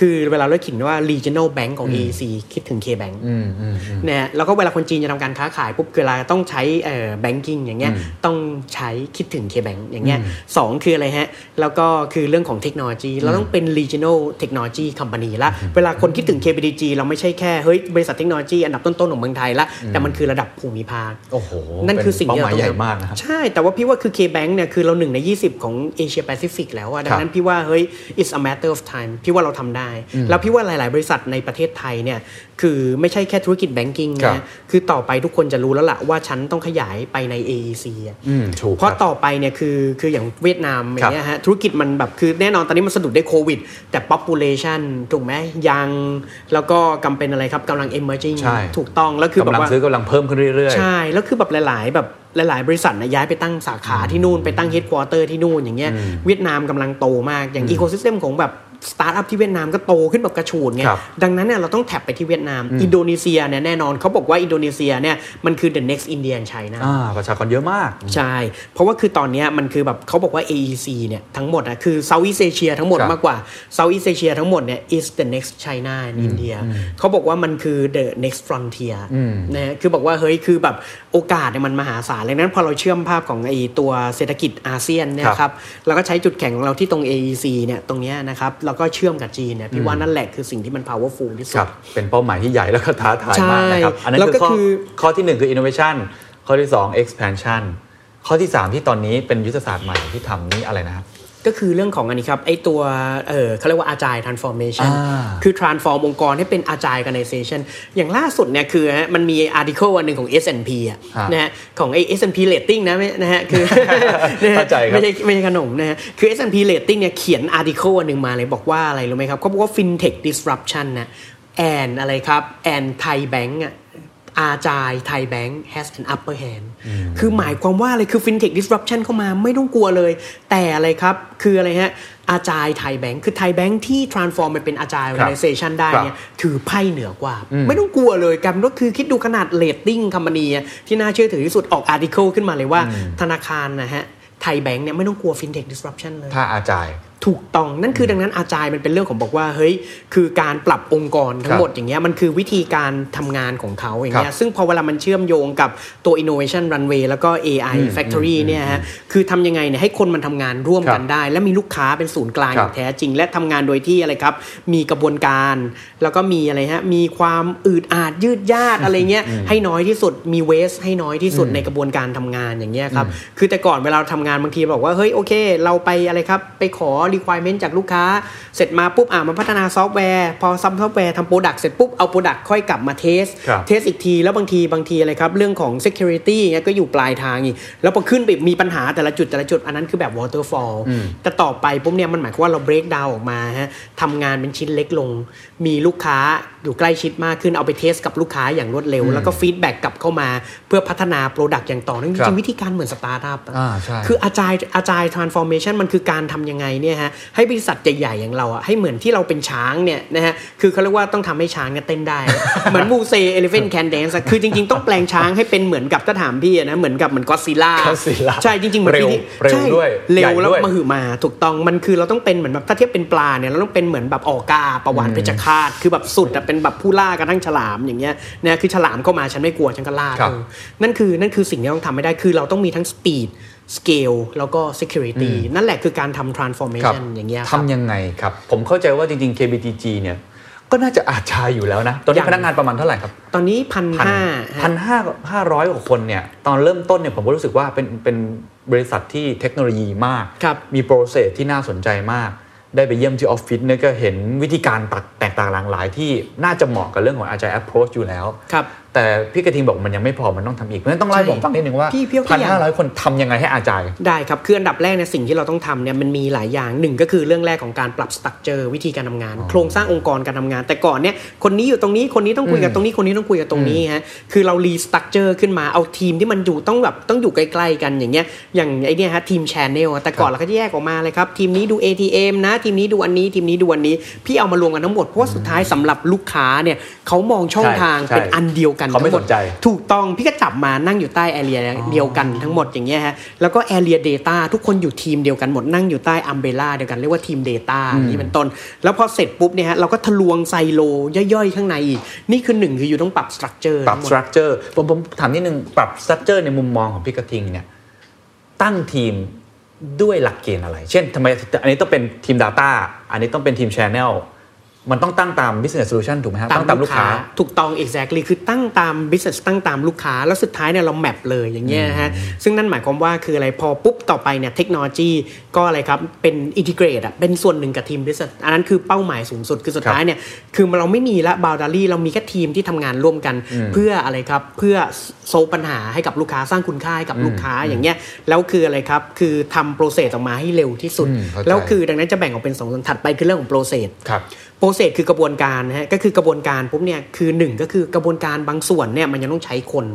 คือเวลาเราเขียนว่า regional bank ของ AEC คิดถึง K-Bank อืมอืมอืมเนี่ยแล้วก็เวลาคนจีนจะทำการค้าขายปุ๊บเวลาต้องใช้เอ่อ banking อย่างเงี้ยต้องใช้คิดถึง K-Bank อย่างเงี้ยสองคืออะไรฮะ แล้วก็คือเรื่องของเทคโนโลยีเราต้องเป็น regional technology company ละเวลาคนคิดถึง KBDG เราไม่ใช่แค่เฮ้ยบริษัทเทคโนโลยีอันดับต้นๆของเมืองไทยละแต่มันคือระดับภูมิภาคโอ้โหนั่นคือสิ่งเป้าที่หเรามายต้องใหญ่ทำมากนะครับใช่ แต่ว่าพี่ว่าคือ K-Bank เนี่ยคือเราหนึ่งใน 20 ของเอเชียแปซิฟิกแล้วอะดังนั้นพี่ว่าเฮ้ย it's a matter of time พี่ว่าเราทำได้แล้วพี่ว่าหลาย ๆ บริษัทในประเทศไทยเนี่ยคือไม่ใช่แค่ธุรกิจแบงกิ้งครับนะคือต่อไปทุกคนจะรู้แล้วล่ะว่าฉันต้องขยายไปใน AEC อะอืมถูกเพราะครับต่อไปเนี่ยคือคืออย่างเวียดนามอย่างเงี้ยฮะธุรกิจมันแบบคือแน่นอนตอนนี้มันสะดุดด้วยโควิด แต่ population ถูกไหมยัง แล้วก็กำเป็นอะไรครับกำลัง emerging ใช่ถูกต้องแล้วคือแบบว่ากำลังซื้อกำลังเพิ่มขึ้นเรื่อย ๆ ใช่แล้วคือแบบหลาย ๆ แบบหลาย ๆ บริษัทนะย้ายไปตั้งสาขาที่นู่นไปตั้งเฮดค q อเตอร์ที่นู่นอย่างเงี้ยเวียดนามกำลังโตมากอย่าง ecosystem ของแบบ สตาร์ทอัพที่เวียดนามก็โตขึ้นแบบกระฉูดไงครับดังนั้นเนี่ยเราต้อง tap ไปที่เวียดนาม อินโดนีเซียเนี่ยแน่นอนเขาบอกว่าอินโดนีเซียเนี่ยมันคือ the next Indian China อ่าประชากรเยอะมาก ใช่ เพราะว่าคือตอนเนี้ยมันคือแบบเขาบอกว่า AEC เนี่ยทั้งหมดอะคือ Southeast Asia ทั้งหมดครับมากกว่า Southeast Asia ทั้งหมดเนี่ย is the next China in India เขาบอกว่ามันคือ the next frontier นะฮะคือบอกว่าเฮ้ยคือแบบโอกาสเนี่ยมันมหาศาลเลยนั้นพอเราเชื่อมภาพของไอ้ตัวเศรษฐกิจอาเซียนเนี่ยครับครับเราก็ใช้จุดแข็งของเราที่ตรง AEC เนี่ยตรงเนี้ยนะครับเราก็เชื่อมกับจีนเนี่ยพี่ว่านั่นแหละคือสิ่งที่มัน powerful ที่สุคดรับเป็นเป้าหมายที่ใหญ่แล้วก็ท้าทายใช่มากนะครับอันนั้นแล้วคือก็ข้อคือข้อที่หนึ่งคือ innovation ข้อที่สอง expansion ข้อที่สามที่ตอนนี้เป็นยุทธศาสตร์ใหม่ที่ทำนี่อะไรนะครับ ก็คือเรื่องของอันนี้ครับไอตัวเออเขาเรียกว่า agile transformation อ่าคือ transform องค์กรให้เป็น agile organization อย่างล่าสุดเนี่ยคือฮะมันมี article อันหนึ่งของ S&P อะฮะนะฮะของไอ S&P rating นะไม่นะฮะคือนะฮะเข้าใจครับไม่ใช่ไม่ใช่ขนมนะฮะคือ S&P rating เนี่ยเขียน article อันหนึ่งมาเลยบอกว่าอะไรรู้ไหมครับเขาบอกว่า fintech disruption นะแอนอะไรครับแอนไทยแบงก์อะ อาจายไทยแบงก์ has an upper hand คือหมายความว่าอะไรคือ fintech disruption เข้ามาไม่ต้องกลัวเลย แต่อะไรครับ คืออะไรฮะ อาจายไทยแบงก์คือไทยแบงก์ที่ transform ไปเป็นอาจาย organization ได้เนี่ยถือไพ่เหนือกว่า ไม่ต้องกลัวเลยกันก็คือคิดดูขนาด rating ค o m p a n y อะที่น่าเชื่อถือที่สุดออก article ขึ้นมาเลยว่าธนาคารนะฮะไทยแบงก์เนี่ยไม่ต้องกลัว fintech disruption เลย ถ้าอาจาย ถูกต้องนั่นคือดังนั้นอาจายมันเป็นเรื่องของบอกว่าเฮ้ยคือการปรับองค์กรทั้งหมดอย่างเงี้ยมันคือวิธีการทำงานของเขาอย่างเงี้ครัยบซึ่งพอเวลามันเชื่อมโยงกับตัว innovation runway แล้วก็ AI factory เนี่ยฮะคือทำยังไงเนี่ยให้คนมันทำงานร่วมกันครับได้ และมีลูกค้าเป็นศูนย์กลางคอรับย่างแท้จริง และทำงานโดยที่อะไรครับ มีกระบวนการ แล้วก็มีอะไรฮะมีความอืดอาดยืดยาดอะไรเงี้ยให้น้อยที่สุดมีเวสให้น้อยที่สุดในกระบวนการทำงานอย่างเงี้ยครับคือแต่ก่อนเวลาเราทำงานบางทีบอกว่าเฮ้ยโอเค เราไปอะไรครับไปขอ requirement จากลูกค้า เสร็จมาปุ๊บอ่ามาพัฒนาซอฟต์แวร์ พอซัมซอฟต์แวร์ทำ product เสร็จปุ๊บ เอา product ค่อยกลับมา test ครับ test อีกที แล้วบางทีบางทีอะไรครับ เรื่องของ security เงี้ยก็อยู่ปลายทางอีก แล้วพอขึ้นไปมีปัญหาแต่ละจุดแต่ละจุดอันนั้นคือแบบ waterfall แต่ต่อไปปุ๊บเนี่ยมันหมายความว่าเรา break down ออกมาฮะทำงานเป็นชิ้นเล็กลง มีลูกค้าอยู่ใกล้ชิดมากขึ้นเอาไป test กับลูกค้าอย่างรวดเร็ว แล้วก็ feedback กลับเข้ามาเพื่อพัฒนา product อย่างต่อเนื่องครัริงๆวิธีการเหมือนสตาร์ทอัพอ่าใช่คืออาจายอาจาย transformation มันคือการทำยังไงเนี่ยฮะให้บริษัทใหญ่ๆอย่างเราอะให้เหมือนที่เราเป็นช้างเนี่ยนะฮะคือเขาเรียกว่าต้องทำให้ช้างเนี่ยเต้นได้ เหมือนมูเซเอลิเฟนแคนแดนซ์คือจริงๆ ต้องแปลงช้างให้เป็นเหมือนกับถ้าถามพี่อะนะเหมือนกับเหมือนก็อดซิลล่า Godzilla ใช่จริงๆเหมือนเร็วปีที่เร็วใช่ด้วยเร็ใหญ่วแล้วด้วยมาหือมาถูกต้องมันคือเราต้องเป็นเหมือนแบบถ้าเทียบเป็นปลาเนี่ยเราต้องเป็นเหมือนแบบ orca ปลาวาฬเพชฌฆาตคือแบบสุดอะเป็นแบบผู้ล่ากระทั่งฉลามอย่างเงี้ยนะคือฉลามเข้ามาฉันไม่กลัวฉันก็ล่าครับเธอนั่นคือนั่นคือสิ่งที่ต้องทำไม่ได้คือเราต้องมีทั้ง speed scale แล้วก็ security นั่นแหละคือการทำครับ transformation อย่างเงี้ยครับทำยังไงครับ ผมเข้าใจว่าจริง ๆ KBTG เนี่ยก็น่าจะอาจายอยู่แล้วนะ ตอนนี้ยังพนักงานประมาณเท่าไหร่ครับ ตอนนี้พันพันห้าพันห้าห้าร้อยกว่าคนเนี่ย ตอนเริ่มต้นเนี่ยผมก็รู้สึกว่าเป็นเป็นบริษัทที่เทคโนโลยีมากครับมีโปรเซสที่น่าสนใจมาก ได้ไปเยี่ยมที่ออฟฟิศเนี่ยก็เห็นวิธีการตักแตกต่างหลากหลายที่น่าจะเหมาะกับเรื่องของ Agile Approach อยู่แล้วครับ แต่พี่กระทิงบอกมันยังไม่พอมันต้องทำอีกเพราะฉะนั้นต้องเล่าให้ใช่ผมฟังนิดนึงว่าพี่พี่ยกตัพัวนอย่างห้าร้อยคนทำยังไงให้อาจายได้ครับคืออันดับแรกเนี่ยสิ่งที่เราต้องทำเนี่ยมันมีหลายอย่างหนึ่งก็คือเรื่องแรกของการปรับสตั๊กเจอวิธีการทำงาน โครงสร้างองค์กรการทำงาน แต่ก่อนเนี่ยคนนี้อยู่ตรงนี้คนนี้ต้องคุยกับตรงนี้คนนี้ต้องคุยกับตรงนี้ฮะคือเรารีสตั๊กเจอขึ้นมาเอาทีมที่มันอยู่ต้องแบบต้องอยู่ใกล้ๆกันอย่างเงี้ยอย่างไอเนี่ยฮะทีมแชนเนลแต่ก่อนเราก็จะแยกออกมาเลยครับทีมนี้ดู ATM นะทีมนี้ดูอันนี้ทีมนี้ดูอันนี้พี่เอามารวมกันทั้งหมดเพราะว่าสุดท้ายสำหรับลูกค้าเนี่ยเขามองช่องใช่ทางใช่เป็นอันเดียวกันเขาไม่ทั้งหมดสนใจ ถูกต้องพี่ก็จับมานั่งอยู่ใต้ area เดียวกันทั้งหมดอย่างเงี้ยฮะแล้วก็ area Data ทุกคนอยู่ทีมเดียวกันหมดนั่งอยู่ใต้ umbrella เดียวกันเรียกว่าทีม Data นี่เป็นต้น แล้วพอเสร็จปุ๊บเนี่ยฮะเราก็ทะลวงไซโลย่อยๆ ข้างในอีก นี่คือหนึ่งคืออยู่ต้องปรับ structure ปรับ structure ผมผมถามนิดนึงปรับ structure ในมุมมองของพี่กระทิงเนี่ยตั้งทีมด้วยหลักเกณฑ์อะไร เช่นทำไมอันนี้ต้องเป็นทีม Data อันนี้ต้องเป็นทีม Channel มันต้องตั้งตาม business solution ถูกไหมฮะตั้งตามลูกค้า ถูกต้อง exactly คือตั้งตาม business ตั้งตามลูกค้า แล้วสุดท้ายเนี่ยเราแมปเลยอย่างเงี้ยนะฮะ ซึ่งนั่นหมายความว่าคืออะไรพอปุ๊บต่อไปเนี่ยเทคโนโลยีก็อะไรครับ เป็น integrate อะเป็นส่วนหนึ่งกับทีม business อันนั้นคือเป้าหมายสูงสุดคือสุดท้ายเนี่ยคือเราไม่มีละ boundary เรามีแค่ทีมที่ทำงานร่วมกัน เพื่ออะไรครับเพื่อโซลปัญหาให้กับลูกค้าสร้างคุณค่าให้กับลูกค้าอย่างเงี้ยแล้วคืออะไรครับคือทำ process ออกมาให้เร็วที่สุดอืมเข้าใจแล้วคือดังนั้นจะแบ่งออกเป็นสองส่วนถัดไปคือเรื่องของ process ครับ โปร process คือกระบวนการนะฮะก็คือกระบวนการปุ๊บเนี่ยคือหนึ่งก็คือกระบวนการบางส่วนเนี่ยมันยังต้องใช้คน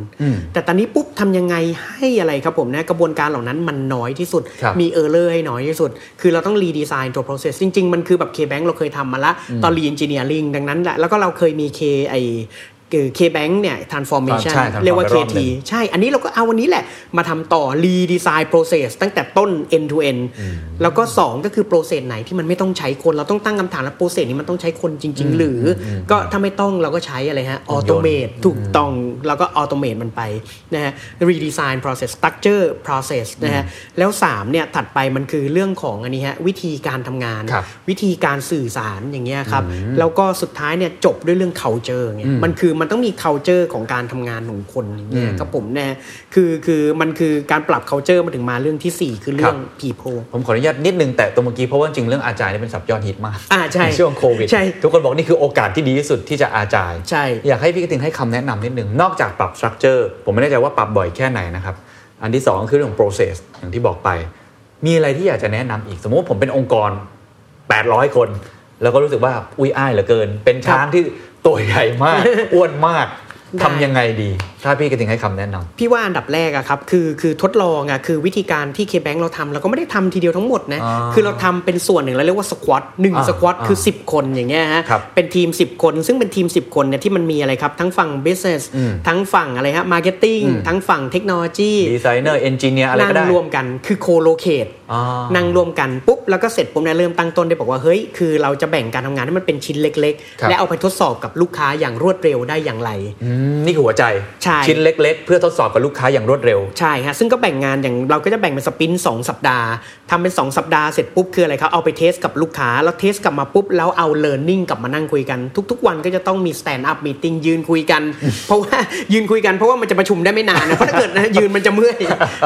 แต่ตอนนี้ปุ๊บทำยังไงให้อะไรครับผมนะกระบวนการเหล่านั้นมันน้อยที่สุดครับมีเออร์เลอร์ให้น้อยที่สุด คือเราต้องรีดีไซน์ตัว process จริง ๆ มันคือแบบ K-Bank เราเคยทำมาละตอน re-engineering ดังนั้นแหละแล้วก็เราเคยมี K ไอ คือ K-Bank เนี่ย transformation ใช่ transform เรียกว่าไปรอบ KT หนึ่งใช่ อันนี้เราก็เอาวันนี้แหละ มาทำต่อ redesign process ตั้งแต่ต้น end to end แล้วก็ 2 ก็คือ process ไหนที่มันไม่ต้องใช้คนเราต้องตั้งคำถามแล้ว process นี้มันต้องใช้คนจริง ๆ หรือ ก็ถ้าไม่ต้องเราก็ใช้อะไรฮะ automate ถูกต้องแล้วก็ automate มันไปนะฮะ redesign process structure process นะฮะ แล้ว 3 เนี่ย ถัดไปมันคือเรื่องของอันนี้ฮะวิธีการทำงานครับวิธีการสื่อสารอย่างเงี้ยครับแล้วก็สุดท้ายเนี่ยจบด้วยเรื่อง culture เงี้ยมันคือมันต้องมี culture ของการทำงานของคนอย่างเงี้ยครับผมแน่คือคือมันคือการปรับ culture มาถึงมาเรื่องทีสี่ 4 คือเรื่อง people ผมขออนุญาตนิดนึงแต่ตรงเมื่อกี้เพราะว่าจริงเรื่องอาจารย์นี่เป็นศัพท์ยอดฮิตมากอ่าใช่ช่วงโควิดใช่ทุกคนบอกนี่คือโอกาสที่ดีที่สุดที่จะอาจารย์ใช่อยากให้พี่กระติงให้คำแนะนำนิดนึงนอกจากปรับ structure ผมไม่แน่ใจว่าปรับบ่อยแค่ไหนนะครับอันที่สองก็คือเรื่องของ process อย่างที่บอกไป มีอะไรที่อยากจะแนะนำอีกสมมติว่าผมเป็นองค์กร 800 คน แล้วก็รู้สึกว่าอุ้ยอ้ายเหลือเกิน เป็นช้างที่ ตัวใหญ่มาก อ้วนมากได้ทำยังไงดี ถ้าพี่กระทิงให้คำแนะนำพี่ว่าอันดับแรกอะครับคือคือทดลองอะคือวิธีการที่ K-Bank เราทำเราก็ไม่ได้ทำทีเดียวทั้งหมดนะอ่าคือเราทำเป็นส่วนหนึ่งแล้วเรียกว่า squad หนึ่งอ่า squad อ่าคือ 10 คนอย่างเงี้ยฮะครับเป็นทีม 10 คน ซึ่งเป็นทีม 10 คนเนี่ยที่มันมีอะไรครับ ทั้งฝั่ง business อืมทั้งฝั่งอะไรฮะ marketing อืมทั้งฝั่งเทคโนโลยี designer engineer อะไรนั่งก็ได้รวมกันคือ co-locate อ่านั่งรวมกันปุ๊บแล้วก็เสร็จปุ๊บเนี่ยเริ่มตั้งต้นได้บอกว่าเฮ้ยคือเราจะแบ่งการทำงานให้มันเป็นชิ้นเล็กๆครับและเอาไปทดสอบกับลูกค้าอย่างรวดเร็วได้อย่างไรอืมนี่คือหัวใจใช่ชิ้นเล็ก ๆ เพื่อทดสอบกับลูกค้าอย่างรวดเร็ว ใช่ฮะซึ่งก็แบ่งงานอย่างเราก็จะแบ่งเป็น sprint สองสัปดาห์ทำเป็น 2 สัปดาห์เสร็จปุ๊บคืออะไรครับเอาไป test กับลูกค้า แล้ว test กลับมาปุ๊บ แล้วเอา learning กลับมานั่งคุยกัน ทุก ๆ วันก็จะต้องมี stand-up meeting ยืนคุยกัน เพราะว่ายืนคุยกันเพราะว่ามันจะประชุมได้ไม่นานนะเพราะถ้าเกิดนะยืนมันจะเมื่อย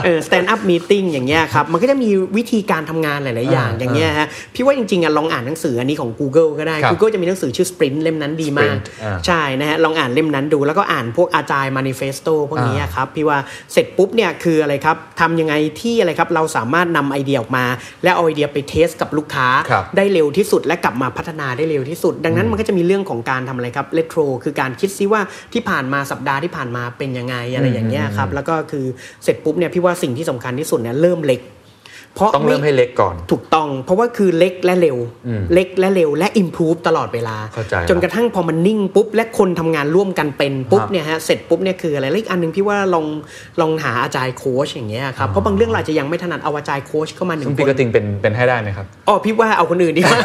เออ stand-up meeting อย่างเงี้ยครับมันก็จะมีวิธีการทำงานหลาย ๆ อย่างอ่าอย่างเงี้ยฮะพี่ว่าจริงๆอะลองอ่านหนังสืออันนี้ของ Google ก็ได้ครับ Google จะมีหนังสือชื่อ Sprint เล่มนั้นดีมาก Sprint อ่าใช่นะฮะลองอ่านเล่มนั้นดูแล้วก็อ่านพวก agile manifesto พวกนี้อ่าครับพี่ว่าเสร็จปุ๊บเนี่ยคืออะไรครับทำยังไงที่อะไรครับเราสามารถนำไอเดียออกมา และเอาไอเดียไป test กับลูกค้าครับได้เร็วที่สุดและกลับมาพัฒนาได้เร็วที่สุด ดังนั้นมันก็จะมีเรื่องของการทำอะไรครับเลโทรคือการคิดซิว่าที่ผ่านมาสัปดาห์ที่ผ่านมาเป็นยังไงอะไรอย่างเงี้ยครับแล้วก็คือเสร็จปุ๊บเนี่ยพี่ว่าสิ่งที่สำคัญที่สุดเนี่ยเริ่มเล็ก เพราะต้องเริ่มให้เล็กก่อน ถูกต้อง เพราะว่าคือเล็กและเร็วอืมเล็กและเร็วและ improve ตลอดเวลาเข้าใจจนกระทั่งพอมันนิ่งปุ๊บ และคนทำงานร่วมกันเป็นปุ๊บฮะเนี่ยฮะเสร็จปุ๊บเนี่ยคืออะไรแล้วอีกอันหนึ่งพี่ว่าลองลองหาอาจารย์โค้ชอย่างเงี้ยครับเพราะบางเรื่องเราอาจจะยังไม่ถนัดเอาอาจารย์โค้ชเข้ามาหนึ่ซึ่งงคพี่กระนติงเป็นเป็นให้ได้ไหมครับอ๋อพี่ว่าเอาคนอื่นดีกว่า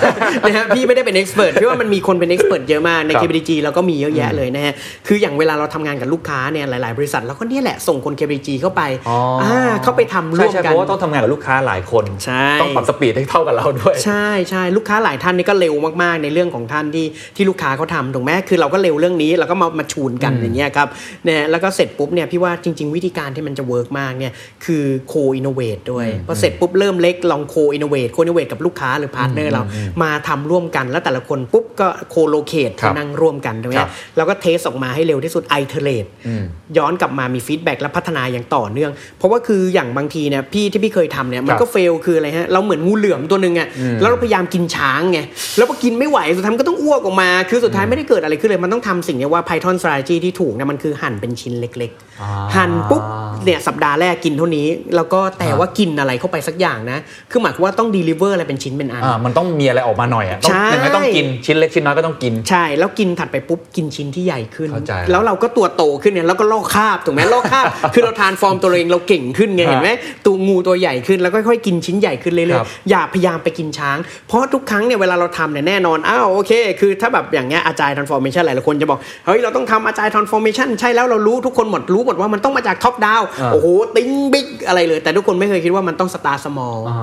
นะฮะพี่ไม่ได้เป็น expert พี่ว่ามันมีคนเป็น expert เยอะมากในครับ KBDG เราก็มีเยอะแยะเลยนะฮะคืออย่างเวลาเราทำงานกับลูกค้าเนี่ยหลาย ๆ บริษัทเราก็เนี่ยแหละส่งคน KBDG เข้าไปอ๋ออ่าเข้าไปทำร่วมใช่ใช่กัเพนราะว่าต้องทำงานกับลูกค้าหลายคนใช่ต้องปรับ speed ให้เท่ากับเราด้วย ใช่ใช่ลูกค้าหลายท่านนี่ก็เร็วมากๆ ในเรื่องของท่านที่ที่ลูกค้าเขาทำถูกไหมคือเราก็เร็วเรื่องนี้เราก็มามาชูนกันอย่างเงี้ยครับเนี่ยแล้วก็เสร็จปุ๊บเนี่ยพี่ว่าจริง ๆ วิธีการที่มันจะ work มากเนี่ยคือ co-innovate ด้วยพอเสร็จปุ๊บเริ่มเล็กลอง co-innovate co-innovate กับลูกค้าหรือ partner เรามาทำร่วมกันแล้วแต่ละคนปุ๊บก็ co-locate ครับนั่งร่วมกันถูกไหมครับแล้วก็ test ออกมาให้เร็วที่สุด iterate อืมย้อนกลับมามี feedback และพัฒนาอย่างต่อเนื่อง เพราะว่าคืออย่างบางทีเนี่ยพี่ที่พี่เคยทำเนี่ยมันก็ fail คืออะไรฮะเราเหมือนงูเหลือมตัวหนึ่งอะแล้วเราพยายามกินช้างไงแล้วพอกินไม่ไหวสุดท้ายมันก็ต้องอ้วกออกมา คือสุดท้ายไม่ได้เกิดอะไรขึ้นเลยมันต้องทำสิ่งเนี้ยว่า Python strategy ที่ถูกเนี่ยมันคือหั่นเป็นชิ้นเล็กๆอ่าหั่นปุ๊บเนี่ยสัปดาห์แรกกินเท่านี้ แล้วก็แต่ว่ากินอะไรเข้าไปสักอย่างนะคือหมายความว่าต้อง deliver อะไรเป็นชิ้นเป็นอันอ่ามันต้องมีอะไรออกมาหน่อยอะต้องใช่ยังไงต้องกินชิ้นเล็กชิ้นน้อยก็ต้องกินใช่ แล้วกินถัดไปปุ๊บกินชิ้นที่ใหญ่ขึ้นเข้าใจแล้วเราก็ตัวโตขึ้นเนี่ยแล้วก็ลอกคราบถูกไหมลอกคราบคือเรา transform ตัวเองเราเก่งขึ้นไงอ่าเห็นไหมตัวงูตัวใหญ่ขึ้นแล้วค่อยๆ กินชิ้นใหญ่ขึ้นเรื่อยๆครับอย่าพยายามไปกินช้าง เพราะทุกครั้งเนี่ยเวลาเราทำเนี่ยแน่นอนอ้าวโอเค คือถ้าแบบอย่างเงี้ยอาจารย์ transformation หลายๆคนจะบอกเฮ้ยเราต้องทำอาจารย์ transformation ใช่แล้วเรารู้ทุกคนหมดรู้หมดว่ามันต้องมาจาก top down อ่าโอ้โหติ้งบิ๊กอะไรเลย แต่ทุกคนไม่เคยคิดว่ามันต้องสตาร์สมอลอ่า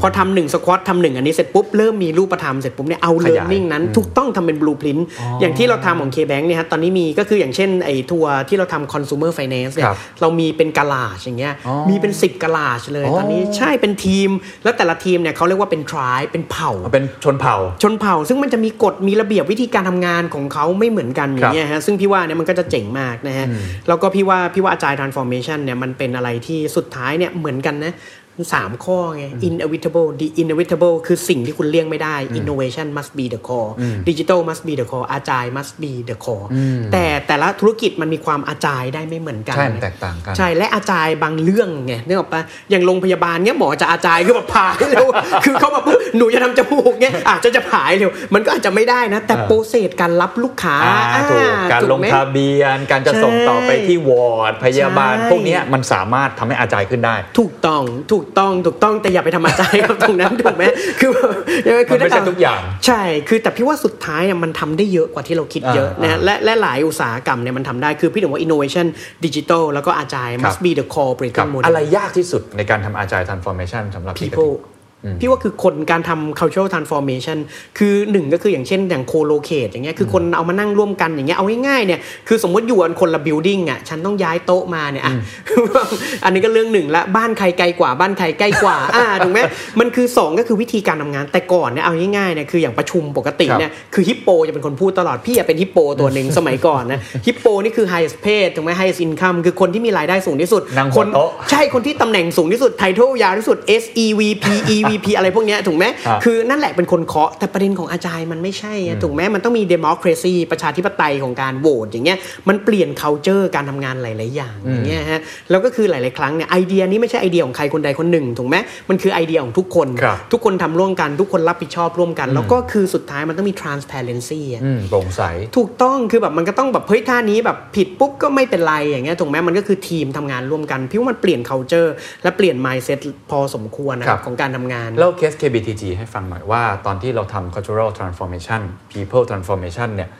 พอทำหนึ่งสควอตทำหนึ่งอันนี้เสร็จปุ๊บเริ่มมีรูปธรรมเสร็จปุ๊บเนี่ยเอาขเลิยายร์นนิ่งนั้นถูกต้องทำเป็นบลูพรินต์อย่างที่เราทำของ K-Bank เนี่ยฮะตอนนี้มีก็คืออย่างเช่นไอ้ทัวร์ที่เราทำ consumer finance เนี่คยรับเรามีเป็นกาลาชอย่างเงี้ยอ๋อมีเป็น 10กาลาชเลยอ๋อตอนนี้ใช่เป็นทีม แล้วแต่ละทีมเนี่ยเขาเรียกว่าเป็นทรายเป็นเผ่าเป็นชนเผ่า ชนเผ่า ซึ่งมันจะมีกฎมีระเบียบวิธีการทำงานของเขาไม่เหมือนกันอย่างเงี้ยฮะซึ่งพี่ว่าเนี่ยมันก็จะเจ๋งมากนะฮะแล้วก็พี่ว่าพี่ว่าอาจารย์ transformation เนี่ยมันเป็นอะไรที่สุดท้ายเนี่ยเหมือนกันนะ สามข้อไง inevitable the inevitable คือสิ่งที่คุณเลี่ยงไม่ได้ innovation must be the core digital must be the core agile must be the core แต่แต่ละธุรกิจมันมีความอาจายได้ไม่เหมือนกัน ใช่มันแตกต่างกัน ใช่และอาจายบางเรื่องไงนึกออกปะอย่างโรงพยาบาลเนี้ยหมอจะอาจายคือแบบผ่าให้เร็วคือเขามาปุ๊บหนูจะทำจมูกเนี้ยอาจจะจะผ่าให้เร็ว มันก็อาจจะไม่ได้นะ แต่อ่าโปรเซสการรับลูกค้าอ่าถูกอ่การลงถูไหมทะเบียนการจะส่งต่อไปที่วอร์ดพยาบาลใช่พวกเนี้ยมันสามารถทำให้อาจายขึ้นได้ ถูกต้องถูกต้องถูกต้องแต่อย่าไปทำอาจารย์ครับตรงนั้นถูกไหมคือคือมันไม่ใช่ทุกอย่าง ใช่คือแต่พี่ว่าสุดท้ายเนี่ยมันทำได้เยอะกว่าที่เราคิดเยอะอ่านะและและหลายอุตสาหกรรมเนี่ยมันทำได้คือพี่ถึงว่า innovation digital แล้วก็ agile ครับ must be the core ครับ operating model อะไรยากที่สุดในการทำอาจาย transformation สำหรับพี่กระทิ people ง พี่ว่าคือคนการทำ cultural transformation คือหนึ่งก็คืออย่างเช่นอย่าง co-locate อย่างเงี้ยคือคนเอามานั่งร่วมกันอย่างเงี้ยเอาง่ายๆเนี่ยคือสมมติอยู่กันคนละ building อะฉันต้องย้ายโต๊ะมาเนี่ยอะอันนี้ก็เรื่องหนึ่งละบ้านใครไกลกว่าบ้านใครใกล้กว่าอ่าถูกไหมมันคือสองก็คือวิธีการทำงานแต่ก่อนเนี่ยเอาง่ายๆเนี่ยคืออย่างประชุมปกติเนี่ยคือฮิปโปจะเป็นคนพูดตลอดพี่อะเป็นฮิปโปตัวหนึ่งสมัยก่อนนะฮิปโปนี่คือ highest paid ถูกไหม highest income คือคนที่มีรายได้สูงที่สุดนั่งหัวคนโต๊ะใช่คนที่ตำแหน่งสูงที่สุดไทท l ลยาวที่สุด S E V P E V P อะไรพวกเนี้ยถูกไหมครับคือนั่นแหละเป็นคนเคาะแต่ประเด็นของอาจารย์มันไม่ใช่ไงถูกไหมมันต้องมี democracy ประชาธิปไตยของการโหวตอย่างเงี้ยมันเปลี่ยน culture การทำงานหลาย ๆ อย่างอย่างเงี้ยฮะแล้วก็คือหลาย ๆ ครั้งเนี่ยไอเดียนี้ไม่ใช่ไอเดียของใครคนใดคนหนึ่งถูกไหมมันคือไอเดียของทุกคนครับทุกคนทำร่วมกันทุกคนรับผิดชอบร่วมกัน แล้วก็คือสุดท้ายมันต้องมี transparency อะอืมโปร่งใสถูกต้องคือแบบมันก็ต้องแบบเฮ้ยท่านี้แบบผิดปุ๊บก็ไม่เป็นไรอย่างเงี้ยถูกไหมมันก็คือทีมทำงานร่วมกันพี่ว่ามันเปลี่ยน culture และเปลี่ยน mindset พอสมควรนะคครัรับบของการทำงานเล่าเคส KBTG ให้ฟังหน่อยว่าตอนที่เราทำ cultural transformation people transformation เนี่ย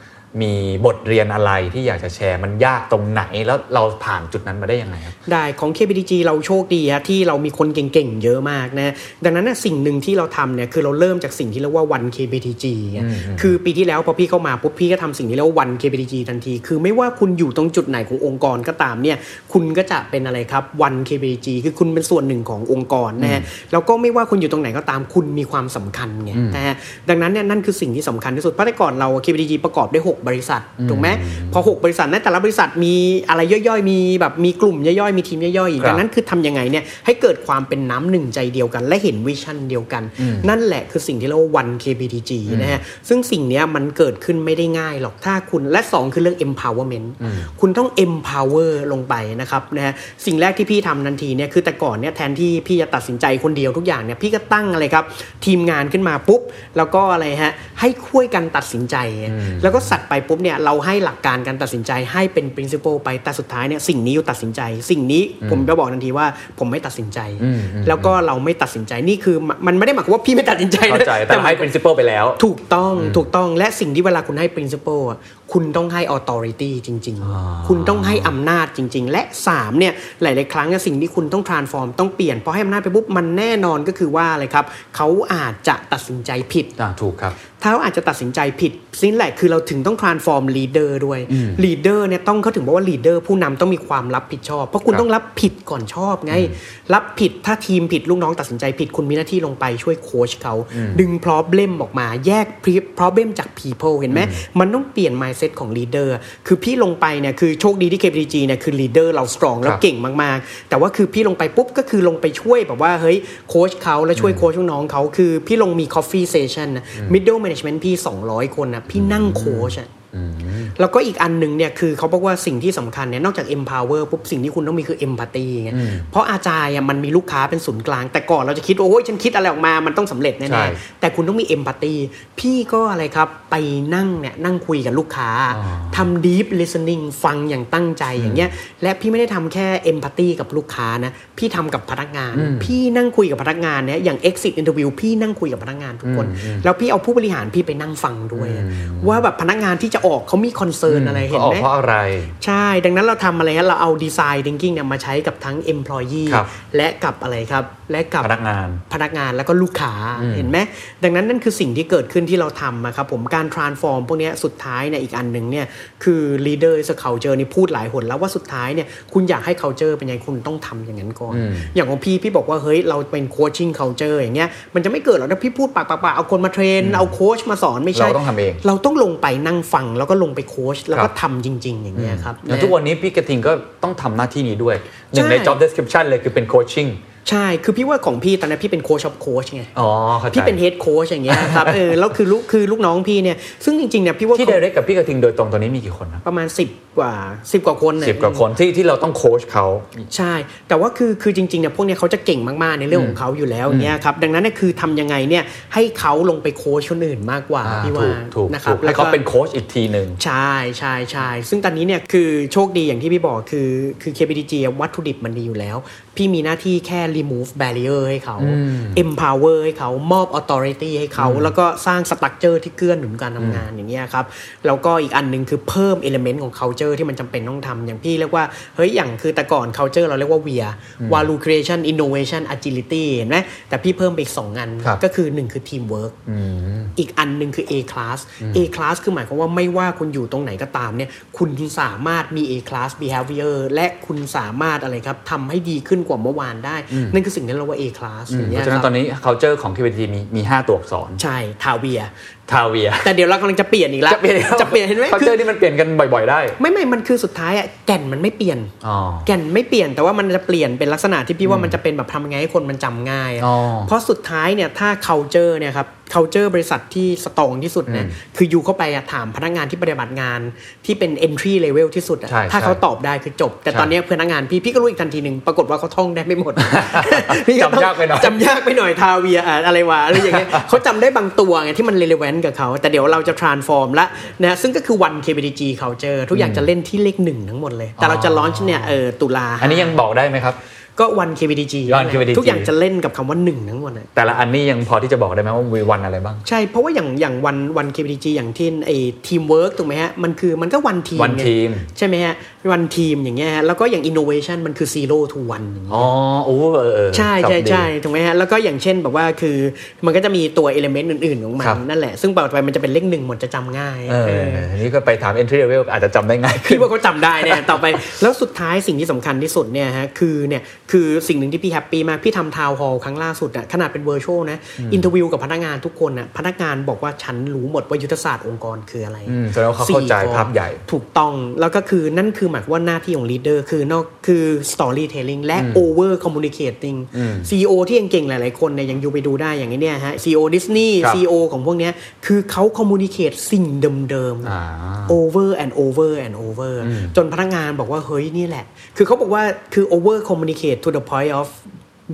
มีบทเรียนอะไรที่อยากจะแชร์มันยากตรงไหนแล้วเราผ่านจุดนั้นมาได้ยังไงครับ ได้ของ KBDG เราโชคดีฮะที่เรามีคนเก่งๆ เยอะมากนะ ดังนั้นนะสิ่งหนึ่งที่เราทำเนี่ยคือเราเริ่มจากสิ่งที่เรียกว่า one KBDG ไงคือปีที่แล้วพอพี่เข้ามาปุ๊บพี่ก็ทำสิ่งที่เรียกว่า one KBDG ทันที คือไม่ว่าคุณอยู่ตรงจุดไหนขององค์กรก็ตามเนี่ยคุณก็จะเป็นอะไรครับ one KBDG คือคุณเป็นส่วนหนึ่งขององค์กรนะฮะแล้วก็ไม่ว่าคุณอยู่ตรงไหนก็ตามคุณมีความสำคัญไงนะฮะดังนั้นเนี่ยนั่นคือสิ่งที่สำคัญที่สุดเพราะแต่ก่อนเรา KBDG ประกอบด้วยหกบริษัทถูกไหมพอหกบริษัทนั้นแต่ละบริษัทมีอะไรย่อยๆ มีแบบมีกลุ่มย่อยๆ มีทีมย่อยๆอีกครับดังนั้นคือทำยังไงเนี่ยให้เกิดความเป็นน้ำหนึ่งใจเดียวกัน และเห็นวิชั่นเดียวกัน นั่นแหละคือสิ่งที่เรียกว่า one KBTG นะฮะซึ่งสิ่งเนี้ยมันเกิดขึ้นไม่ได้ง่ายหรอกถ้าคุณและ 2 คือเรื่อง empowerment คุณต้อง empower ลงไปนะครับนะฮะสิ่งแรกที่พี่ทำทันทีเนี่ยคือแต่ก่อนเนี่ยแทนที่พี่จะตัดสินใจคนเดียวทุกอย่างเนี่ยพี่ก็ตั้งอะไรครับทีมงานขึ้นมาปุ๊บแล้วก็อะไรฮะให้คุยกันตัดสินใจ แล้วก็สัตว์ไปปุ๊บเนี่ยเราให้หลักการการตัดสินใจให้เป็น principle ไปแต่สุดท้ายเนี่ยสิ่งนี้อยู่ตัดสินใจ สิ่งนี้ผมจะบอกทันทีว่าผมไม่ตัดสินใจ แล้วก็เราไม่ตัดสินใจนี่คือมันมันไม่ได้หมายความว่าพี่ไม่ตัดสินใจนะเข้าใจแต่หให้มาย principle ไปแล้ว ถูกต้องถูกต้องและสิ่งที่เวลาคุณให้ principle อะคุณต้องให้ authority จริง ๆ คุณต้องให้อำนาจจริง ๆ และ 3 เนี่ย หลาย ๆ ครั้งเนี่ยสิ่งที่คุณต้อง transform ต้องเปลี่ยนพอให้อำนาจไปปุ๊บ มันแน่นอนก็คือว่าอะไรครับ เขาอาจจะตัดสินใจผิดอ่าถูกครับ ถ้าเขาอาจจะตัดสินใจผิดสิ่งแหละคือเราถึงต้อง transform leader ด้วย leader เนี่ยต้องเขาถึงบอกว่า leader ผู้นำต้องมีความรับผิดชอบ เพราะคุณครับต้องรับผิดก่อนชอบไง รับผิดถ้าทีมผิดลูกน้องตัดสินใจผิดคุณมีหน้าที่ลงไปช่วยโค้ชเขาดึง problem ออกมาแยก problem จาก people เห็นไหมมันต้องเปลี่ยน mindset ของ leader คือพี่ลงไปเนี่ยคือโชคดีที่ KPG เนี่ยคือ leader เรา strong แล้วครับเก่งมากๆ แต่ว่าคือพี่ลงไปปุ๊บก็คือลงไปช่วยแบบว่าเฮ้ยโค้ชเขาแล้วช่วยโค้ชลูกน้องเขาคือพี่ลงมี coffee session นะ middle management พี่ 200 คนนะพี่นั่งโค้ชอะ แล้วก็อีกอันหนึ่งเนี่ยคือเขาบอกว่าสิ่งที่สำคัญเนี่ยนอกจาก empower ปุ๊บสิ่งที่คุณต้องมีคือ empathy ไงเพราะอาจารย์อะมันมีลูกค้าเป็นศูนย์กลาง แต่ก่อนเราจะคิดว่าโอ้ยฉันคิดอะไรออกมามันต้องสำเร็จใช่แน่ๆแต่คุณต้องมี empathy พี่ก็อะไรครับไปนั่งเนี่ยนั่งคุยกับลูกค้าทำ deep listening ฟังอย่างตั้งใจอย่างเงี้ยและพี่ไม่ได้ทำแค่ empathy กับลูกค้านะพี่ทำกับพนักงาน พี่นั่งคุยกับพนักงานเนี่ยอย่าง exit interview พี่นั่งคุยกับพนักงานทุกคน แล้วพี่เอาผู้บริหารพี่ไปนั่งฟังด้วย ว่าแบบพนักงานที่จะออกเขามีคอนเซิร์นอะไรเห็นเขาออไหกมเพราะอะไร ใช่ดังนั้นเราทำอะไรฮะเราเอาดีไซน์ thinking เนี่ยมาใช้กับทั้ง employee ครับและกับอะไรครับ และกับพนักงานพนักงานแล้วก็ลูกค้าเห็นไหมดังนั้นนั่นคือสิ่งที่เกิดขึ้นที่เราทำอะครับผมการ transform พวกเนี้ยสุดท้ายเนี่ยอีกอันหนึ่งเนี่ยคือ leader is a culture นี่พูดหลายหนแล้วว่าสุดท้ายเนี่ยคุณอยากให้ culture เป็นยังไงคุณต้องทำอย่างนั้นก่อน อย่างของพี่พี่บอกว่าเฮ้ยเราเป็น coaching culture อย่างเงี้ยมันจะไม่เกิดหรอกถ้าพี่พูดปากปากๆเอาคนมาเทรนเอาโค้ชมาสอนไม่ใช่เราต้องทำเองเราต้องลงไปนั่งฟังแล้วก็ลงไปโค้ชแล้วก็ครับทำจริง ๆ อย่างเงี้ยครับแล้วทุกวันนี้พี่กระทิงก็ต้องทำหน้าที่นี้ด้วยหนึ่งในใช่ job description เลยคือเป็น coaching ใช่คือพี่ว่าของพี่ตอนนั้นพี่เป็น coach of coach ไงอ๋อเข้าใจพี่เป็น head coach อย่างเงี้ยครับเออแล้วคือลูกคือลูกน้องพี่เนี่ยซึ่งจริงๆเนี่ยพี่ว่าที่ direct กับพี่กระทิงโดยตรงตอนนี้มีกี่คนครับประมาณ 10 กว่า 10 กว่าคนเยสิบกว่าคนที่ที่เราต้องโค้ชเขาใช่ แต่ว่าคือคือจริงๆเนี่ยพวกเนี้ยเขาจะเก่งมากๆในเรื่องของเขาอยู่แล้วอย่างเงี้ยครับดังนั้นเนี่ยคือทำยังไงเนี่ยให้เขาลงไปโค้ชคนอื่นมากกว่าอ่าพี่ถูว่ากถูกนะครับถูกให้เขาแล้วก็เป็นโค้ชอีกทีหนึ่งใช่ใช่ใช่ซึ่งตอนนี้เนี่ยคือโชคดีอย่างที่พี่บอกคือคือ KPDG อะวัตถุดิบมันดีอยู่แล้ว พี่มีหน้าที่แค่ remove barrier ให้เขา empower ให้เขามอบ authority ให้เขา แล้วก็สร้าง structure ที่เกื้อหนุนการทำงานอย่างเงี้ยครับ แล้วก็อีกอันหนึ่งคือเพิ่ม element ของ culture ที่มันจำเป็นต้องทำอย่างพี่เรียกว่า เฮ้ย อย่างคือแต่ก่อน culture เราเรียกว่า VIA value creation innovation agility เห็นไหมแต่พี่เพิ่มไปอีกสองอันครับก็คือหนึ่งคือ teamwork อีกอันหนึ่งคือ A class A class คือหมายความว่าไม่ว่าคุณอยู่ตรงไหนก็ตามเนี่ยคุณสามารถมี A class behavior และคุณสามารถอะไรครับทำให้ดีขึ้นกว่าเมื่อวานได้นั่นคือสิ่งที่เราเรียกว่า A class อย่างเพเงี้ยราะฉะนั้นคตรัอบนนี้ culture ของ KPT มีมีห้าตัวอักษร ใช่ ทาเวีย ทาเวีย แต่เดี๋ยวเรากำลังจะเปลี่ยนอีกแล้ว จะเปลี่ยนจะเปลี่ยนเห็นไหมคือ culture ที่มันเปลี่ยนกันบ่อยๆได้ ไม่ไม่มันคือสุดท้ายอะแก่นมันไม่เปลี่ยนอ๋อแก่นไม่เปลี่ยนแต่ว่ามันจะเปลี่ยนเป็นลักษณะที่พี่ว่ามันจะเป็นแบบทำยังไงให้คนมันจำง่ายอะอ๋อเพราะสุดท้ายเนี่ยถ้า culture เนี่ยครับ culture บริษัทที่สตรองที่สุดเนี่ยคืออยู่เข้าไปอะถามพนักงานที่ปฏิบัติงานที่เป็น entry level ที่สุดอะใช่ถ้าใช่เขาตอบได้คือจบ แต่ใช่ตอนเนี้ยพนักงานพี่พี่ก็รู้อีกทันทีหนึ่งปรากฏว่าเขาท่องได้ไม่หมดพี่ต้องจำยากไปหน่อยจำยากไปหน่อยทาเวียอะอะไรวะอะไรอย่างเงี้ยเขาจำได้บางตัวไงที่มัน relevant กับเขาแต่เดี๋ยวเราจะ transform ละนะซึ่งก็คือ one KPDG culture ทุกอย่างจะเล่นที่เลขหนึ่งทั้งหมดเลย แต่เราจะ launch เนี่ยเออตุลาอันนี้ยังบอกได้ไหมครับก็ one KBTG One KBTG ทุกอย่างจะเล่นกับคำว่าหนึ่งทั้งหมดเลยแต่ละอันนี้ยังพอที่จะบอกได้ไหมว่ามี one อะไรบ้าง ใช่ เพราะว่าอย่างอย่างวันวัน KPDG อย่างที่ไอ้ทีมเวิร์กถูกไหมฮะ มันคือมันก็ one team One team ใช่ไหมฮะ one team อย่างเงี้ยฮะแล้วก็อย่าง innovation มันคือ zero to one อย่างเงี้ยอ๋อโอ้เออเออใช่ครับใช่ดีใช่ถูกไหมฮะแล้วก็อย่างเช่นแบบว่าคือมันก็จะมีตัว element อื่น ๆ ของมันครับนั่นแหละ ซึ่งต่อไปมันจะเป็นเลขหนึ่งหมดจะจำง่ายเออเอออันนี้ก็ไปถาม entry level อาจจะจำได้ง่ายขึ้นพี่ว่าเขาจำได้เนี่ยต่อไปแล้วสุดท้ายสิ่งที่สำคัญที่สุดเนี่ยฮะคือเนี่ยคือสิ่งหนึ่งที่พี่ happy มากพี่ทำ town hall ครั้งล่าสุดอะขนาดเป็น virtual นะ interview กับพนักงานทุกคนอะพนักงานบอกว่าฉันรู้หมดว่ายุทธศาสตร์องค์กรคืออะไรอืมแสดงว่าเขาเข้าใจสี่ข้อภาพใหญ่ถูกต้องแล้วก็คือนั่นคือหมายความว่าหน้าที่ของ leader คือนอกคือ storytelling และ over communicating CEO ที่เก่งๆหลายๆคนเนี่ยยังอยู่ไปดูได้อย่างนี้เนี่ยฮะ CEO Disney ครับ CEO ของพวกเนี้ยคือเขา communicate สิ่งเดิมอ่าๆ over and over and over จนพนักงานบอกว่า เฮ้ย นี่แหละ คือเขาบอกว่าคือ over communicate to the point of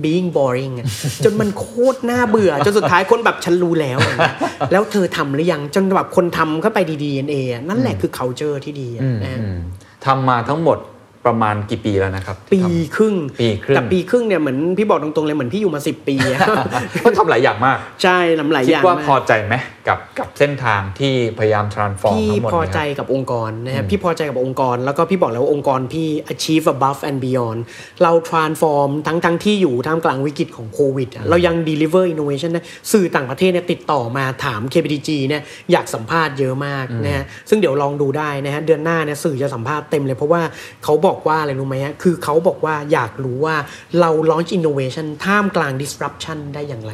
being boring อะจนมันโคตรน่าเบื่อ จนสุดท้ายคนแบบฉันรู้แล้วอย่างเงี้ยแล้วเธอทำหรือยัง จนแบบคนทำเข้าไปดี DNA อะนั่นแหละคือ culture ที่ดีอะนะฮะอืม ทำมาทั้งหมดประมาณกี่ปีแล้วนะครับ ปีที่ทครึ่งปีครึ่งแต่ปีครึ่งเนี่ยเหมือนพี่บอกตรงๆเลยเหมือนพี่อยู่มาสิบปีอะำก็ทำหลายอย่างมาก ใช่ลำหลายคิอดย่างว่าพอมากใจไหมกับกับเส้นทางที่พยายาม transform พี่ทั้งหมดพอเนี่ยใจครับกับองค์กรนะครับพี่พอใจกับองค์กร แล้วก็พี่บอกแล้วว่าองค์กรพี่ achieve above and beyond เรา transform ทั้งทั้งที่อยู่ท่ามกลางวิกฤตของโควิดอะเรายัง deliver innovation นะสื่อต่างประเทศเนี่ยติดต่อมาถาม KPDG เนี่ยอยากสัมภาษณ์เยอะมากนะฮะซึ่งเดี๋ยวลองดูได้นะฮะเดือนหน้าเนี่ยสื่อจะสัมภาษณ์เต็มเลย เพราะว่าเขาบอกว่าอะไรรู้ไหมฮะคือเขาบอกว่าอยากรู้ว่าเรา launch innovation ท่ามกลาง disruption ได้อย่างไร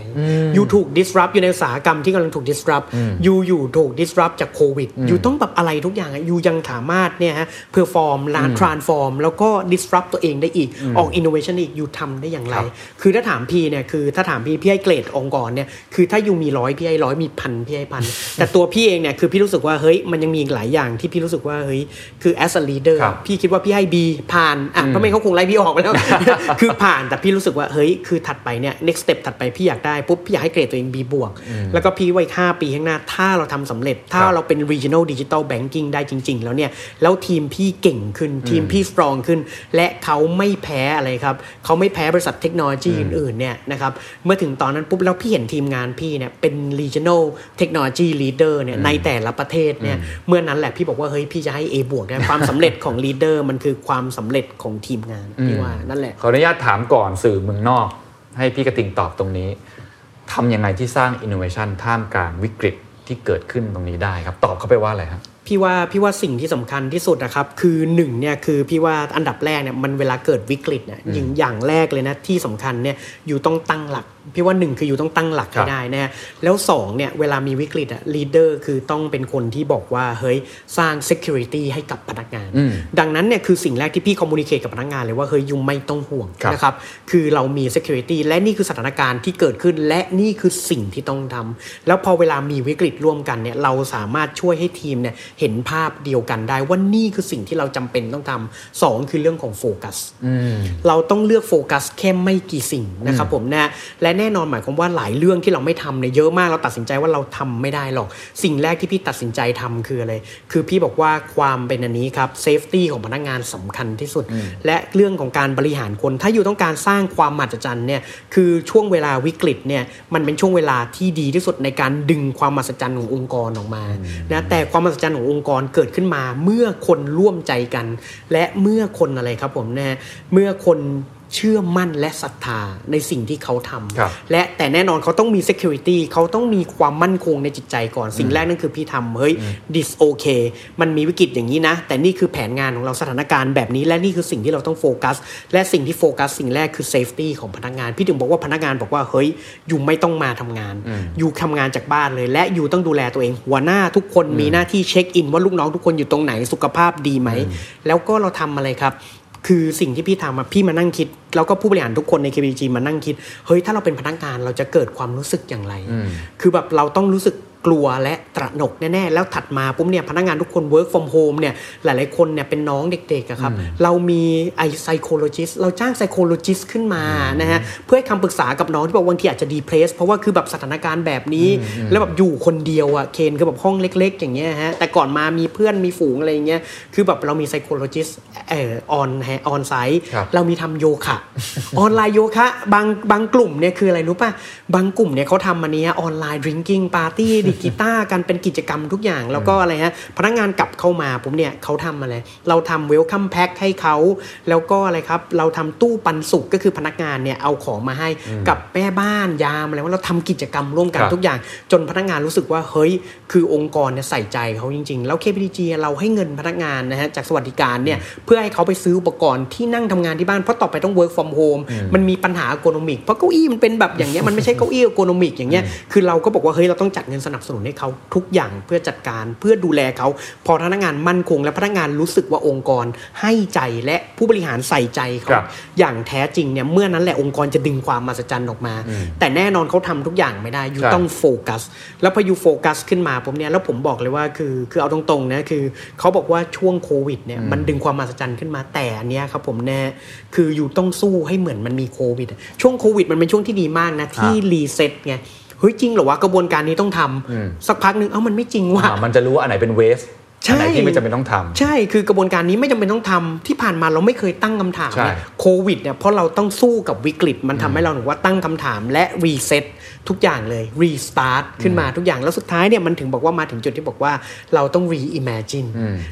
อยู่ถูก disrupt อยู่ในอุตสาหกรรมที่กำลังถูก disrupt อยู่อยู่ถูก disrupt จากโควิดอยู่ต้องแบบอะไรทุกอย่างอะอยู่ยังสามารถเนี่ยฮะ perform ร้าน transform แล้วก็ disrupt ตัวเองได้อีกออก innovation อีกอยู่ทำได้อย่างไรครับคือถ้าถามพี่เนี่ยคือถ้าถามพี่พี่ให้เกรดองค์กรเนี่ยคือถ้าอยู่มีร้อยพี่ให้ร้อยมีพันพี่ให้พันแต่ตัวพี่เองเนี่ยคือพี่รู้สึกว่าเฮ้ยมันยังมีอีกหลายอย่างที่พี่รู้สึกว่าเฮ้ยคือ as a leader ครับพี่คิดว่าพี่ให้ B ผ่านอะเพราะไม่งั้นเขาคงไล่พี่ออกไปแล้วคือผ่านแต่พี่รู้สึกว่าเฮ้ยคือถัดไปเนี่ย next step ถัดไปพี่อยากได้ปุ๊บพี่อยากให้เกรดตัวเอง B บวกแล้วก็พี่ไว้5ปีข้างหน้า ถ้าเราทำสำเร็จ ถ้าครับเราเป็น regional digital banking ได้จริง ๆ แล้วเนี่ย แล้วทีมพี่เก่งขึ้น ทีมพี่ strong ขึ้น และเขาไม่แพ้อะไรครับ เขาไม่แพ้บริษัทเทคโนโลยีอื่นๆเนี่ยนะครับ เมื่อถึงตอนนั้นปุ๊บ แล้วพี่เห็นทีมงานพี่เนี่ยเป็น regional technology leader เนี่ยในแต่ละประเทศเนี่ย เมื่อนั้นแหละพี่บอกว่าเฮ้ยพี่จะให้ A บวกได้ความสำเร็จของ leader มันคือความสำเร็จของทีมงานพี่ว่านั่นแหละขออนุญาตถามก่อนสื่อเมืองนอก ให้พี่กระติงตอบตรงนี้ ทำยังไงที่สร้าง innovation ท่ามกลางวิกฤตที่เกิดขึ้นตรงนี้ได้ครับ ตอบเข้าไปว่าอะไรครับพี่ว่าพี่ว่าสิ่งที่สำคัญที่สุดนะครับ คือหนึ่งเนี่ยคือพี่ว่าอันดับแรกเนี่ยมันเวลาเกิดวิกฤตเนี่ยอย่างอย่างแรกเลยนะที่สำคัญเนี่ยอยู่ต้องตั้งหลัก พี่ว่าหนึ่งคืออยู่ต้องตั้งหลักครัให้บได้นะฮะแล้วสองเนี่ยเวลามีวิกฤตอะลีดเดอร์คือต้องเป็นคนที่บอกว่าเฮ้ยสร้าง security ให้กับพนักงานอืมดังนั้นเนี่ยคือสิ่งแรกที่พี่คอมมูนิเค e กับพนักงานเลยว่าเฮ้ยยุงไม่ต้องห่วงครับนะครับคือเรามี security และนี่คือสถานการณ์ที่เกิดขึ้น และนี่คือสิ่งที่ต้องทำแล้วพอเวลามีวิกฤตร่วมกันเนี่ยเราสามารถช่วยให้ทีมเนี่ยเห็นภาพเดียวกันได้ว่านี่คือสิ่งที่เราจำเป็นต้องทำสองคือเรื่องของโฟกัสเราต้องเลือกโฟกัสแค่ไม่กี่สิ่งนะครับผมนะและแน่นอนหมายความว่าหลายเรื่องที่เราไม่ทำเนี่ยเยอะมากเราตัดสินใจว่าเราทำไม่ได้หรอก สิ่งแรกที่พี่ตัดสินใจทำคืออะไร คือพี่บอกว่าความเป็นอันนี้ครับ safety ของพนักงานสำคัญที่สุด และเรื่องของการบริหารคน ถ้า you ต้องการสร้างความมหัศจรรย์เนี่ยคือช่วงเวลาวิกฤตเนี่ยมันเป็นช่วงเวลาที่ดีที่สุดในการดึงความมหัศจรรย์ขององค์กรออกมานะแต่ความมหัศจรรย์ขององค์กรเกิดขึ้นมา เมื่อคนร่วมใจกัน และเมื่อคนอะไรครับผมนะเมื่อคน เชื่อมั่นและศรัทธาในสิ่งที่เขาทำครับและแต่แน่นอนเขาต้องมี security เขาต้องมีความมั่นคงในจิตใจก่อนสิ่งแรกนั่นคือพี่ทำเฮ้ย this okay มันมีวิกฤตอย่างนี้นะ แต่นี่คือแผนงานของเราสถานการณ์แบบนี้ และนี่คือสิ่งที่เราต้องโฟกัส และสิ่งที่โฟกัสสิ่งแรกคือ safety ของพนักงาน พี่ถึงบอกว่าพนักงานบอกว่าเฮ้ยอยู่ไม่ต้องมาทำงาน อยู่ทำงานจากบ้านเลย และอยู่ต้องดูแลตัวเอง หัวหน้าทุกคนมีหน้าที่เช็คอินว่าลูกน้องทุกคนอยู่ตรงไหนสุขภาพดีไหมแล้วก็เราทำอะไรครับ คือสิ่งที่พี่ทำอะพี่มานั่งคิด แล้วก็ผู้บริหารทุกคนใน KPG มานั่งคิด เฮ้ย ถ้าเราเป็นพนักงานเราจะเกิดความรู้สึกอย่างไร คือแบบเราต้องรู้สึก กลัวและตระหนกแน่ๆ แล้วถัดมาปุ๊บเนี่ยพนักงานทุกคน work from home เนี่ยหลายๆคนเนี่ยเป็นน้องเด็กๆอะครับเรามีไอ psychologist เราจ้าง psychologist ขึ้นมานะฮะเพื่อให้คำปรึกษากับน้องที่บอกบางทีอาจจะ depress เพราะว่าคือแบบสถานการณ์แบบนี้ แล้วแบบอยู่คนเดียวอะเคนคือแบบห้องเล็ก ๆ อย่างเงี้ยฮะแต่ก่อนมามีเพื่อนมีฝูงอะไรอย่างเงี้ยคือแบบเรามี psychologist เอ่อ on ฮะ on site ครับเรามีทำโยคะออนไลน์โยคะบางบางกลุ่มเนี่ยคืออะไรรู้ป่ะบางกลุ่มเนี่ยเขาทำมันนี้ออนไลน์ดริงกิ้งปาร์ตี้ดิกีตาร์กันเป็นกิจกรรมทุกอย่าง แล้วก็อะไรฮะพนักงานกลับเข้ามาผมเนี่ยเขาทำอะไร เราทำ welcome pack ให้เขา แล้วก็อะไรครับ เราทำตู้ปันสุขก็คือพนักงานเนี่ยเอาของมาให้กับแม่บ้านยามอะไรว่าเราทำกิจกรรมร่วมกันครับทุกอย่าง จนพนักงานรู้สึกว่าเฮ้ยคือองค์กรเนี่ยใส่ใจเขาจริง ๆ แล้ว KBTG เราให้เงินพนักงานนะฮะจากสวัสดิการเนี่ยเพื่อให้เขาไปซื้ออุปกรณ์ที่นั่งทำงานที่บ้านเพราะต่อไปต้อง work from home มันมีปัญหา ergonomic เพราะเก้าอี้มันเป็นแบบอย่างเงี้ยมันไม่ใช่เก้าอี้ ergonomic อย่างเงี้ยคือเราก็บอกว่าเฮ้ยเราต้องจัดเงินสนับสนุนให้เขาทุกอย่างเพื่อจัดการเพื่อดูแลเขา พอพนักงานมั่นคง และพนักงานรู้สึกว่าองค์กรให้ใจและผู้บริหารใส่ใจเขาครับอย่างแท้จริงเนี่ยเมื่อนั้นแหละองค์กรจะดึงความมหัศจรรย์ออกมา แต่แน่นอนเขาทำทุกอย่างไม่ได้ you ครับต้องโฟกัส แล้วพอ you โฟกัสขึ้นมาผมเนี่ยแล้วผมบอกเลยว่าคือคือเอาตรงๆนะคือเขาบอกว่าช่วงโควิดเนี่ยมันดึงความมหัศจรรย์ขึ้นมาแต่อันเนี้ยครับผมแน่คือ you ต้องสู้ให้เหมือนมันมีโควิด ช่วงโควิดมันเป็นช่วงที่ดีมากนะที่ reset ไง เฮ้ยจริงเหรอวะกระบวนการนี้ต้องทำสักพักหนึ่งเอ้ามันไม่จริงว่ะอ่ามันจะรู้ว่าอันไหนเป็น waste ใช่อันไหนที่ไม่จำเป็นต้องทำใช่คือกระบวนการนี้ไม่จำเป็นต้องทำที่ผ่านมาเราไม่เคยตั้งคำถามใช่เนี่ยโควิดเนี่ยเพราะเราต้องสู้กับวิกฤตมันทำให้เราหนูว่าตั้งคำถามและ reset ทุกอย่างเลย restart ขึ้นมาทุกอย่างแล้วสุดท้ายเนี่ยมันถึงบอกว่ามาถึงจุดที่บอกว่าเราต้อง reimagine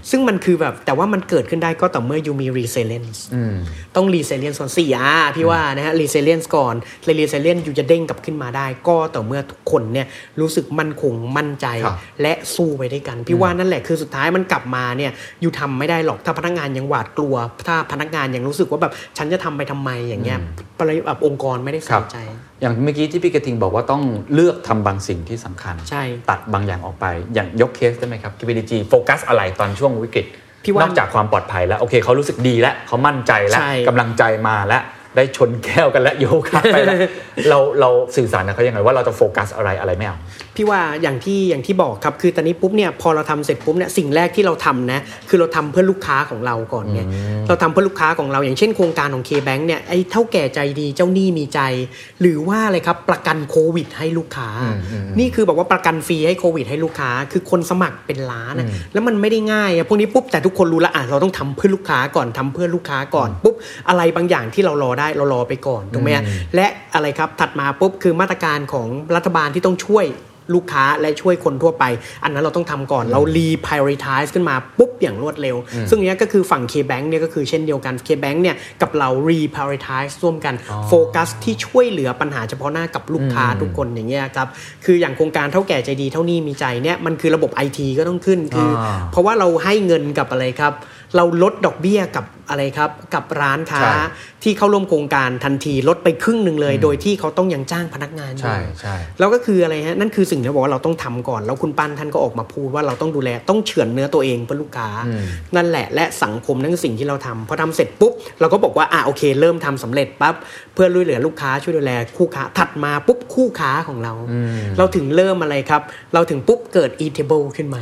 ซึ่งมันคือแบบแต่ว่ามันเกิดขึ้นได้ก็ต่อเมื่อ you มี resilience ต้อง resilience ก่อนสี่อะพี่ว่านะฮะ resilience ก่อน resilience อยู่จะเด้งกลับขึ้นมาได้ ก็ต่อเมื่อทุกคนเนี่ยรู้สึกมั่นคงมั่นใจครับและสู้ไปด้วยกันพี่ว่านั่นแหละคือสุดท้ายมันกลับมาเนี่ยอยู่ทำไม่ได้หรอกถ้าพนักงานยังหวาดกลัว ถ้าพนักงานยังรู้สึกว่าแบบฉันจะทำไปทำไมอย่างเงี้ยปริแบบองค์กรไม่ได้คใส่รับใจ อย่างเมื่อกี้ที่พี่กระทิงบอกว่าต้องเลือกทำบางสิ่งที่สำคัญ ใช่ ตัดบางอย่างออกไป อย่างยกเคสได้ไหมครับ KPDG โฟกัสอะไรตอนช่วงวิกฤตพี่ว่านอกจากความปลอดภัยแล้ว โอเคเขารู้สึกดีแล้วเขามั่นใจแล้วใช่กำลังใจมาแล้วได้ชนแก้วกันแล้วโยคะไปแล้วเราเราสื่อสารกับเขายังไงว่าเราจะโฟกัสอะไรอะไรไม่เอา พี่ว่าอย่างที่อย่างที่บอกครับคือตอนนี้ปุ๊บเนี่ยพอเราทำเสร็จปุ๊บเนี่ยสิ่งแรกที่เราทำนะคือเราทำเพื่อลูกค้าของเราก่อนไงเราทำเพื่อลูกค้าของเราอย่างเช่นโครงการของ K-Bank เนี่ยไอ้เท่าแก่ใจดีเจ้าหนี้มีใจ หรือว่าอะไรครับประกันโควิด ให้ลูกค้า นี่คือแบบว่าประกันฟรีให้โควิด ให้ลูกค้า คือคนสมัครเป็นล้านอะแล้วมันไม่ได้ง่ายอะพวกนี้ปุ๊บแต่ทุกคนรู้ละอะเราต้องทำเพื่อลูกค้าก่อนทำเพื่อลูกค้าก่อนปุ๊บอะไรบางอย่างที่เรารอได้เรารอไปก่อนถูกไหมฮะและอะไรครับถัดมาปุ๊บคือมาตรการของรัฐบาลที่ต้องช่วย ลูกค้าและช่วยคนทั่วไป อันนั้นเราต้องทำก่อนเรา reprioritize ขึ้นมาปุ๊บอย่างรวดเร็ว ซึ่งเนี้ยก็คือฝั่ง K-Bank เนี่ยก็คือเช่นเดียวกัน K-Bank เนี่ยกับเรา reprioritize ร่วมกันโฟกัสที่ช่วยเหลือปัญหาเฉพาะหน้ากับลูกค้าทุกคนอย่างเงี้ยครับคืออย่างโครงการเท่าแก่ใจดีเท่านี้มีใจเนี่ยมันคือระบบ IT ก็ต้องขึ้นคืออาเพราะว่าเราให้เงินกับอะไรครับ เราลดดอกเบี้ยกับ อะไรครับกับร้านค้าใช่ที่เข้าร่วมโครงการทันทีลดไปครึ่งหนึ่งเลย โดยที่เขาต้องยังจ้างพนักงานอยู่ใช่ใช่แล้วก็คืออะไรฮะนั่นคือสิ่งที่บอกว่าเราต้องทำก่อน แล้วคุณปั้นท่านก็ออกมาพูดว่าเราต้องดูแลต้องเฉือนเนื้อตัวเองเพื่อลูกค้า นั่นแหละและสังคมนั่นคือสิ่งที่เราทำพอทำเสร็จปุ๊บเราก็บอกว่าอะโอเค เริ่มทำสำเร็จปั๊บเพื่อช่วยเหลือลูกค้าช่วยดูแลคู่ค้าถัดมาปุ๊บคู่ค้าของเรา เราถึงเริ่มอะไรครับ เราถึงปุ๊บเกิด e-table ขึ้นมา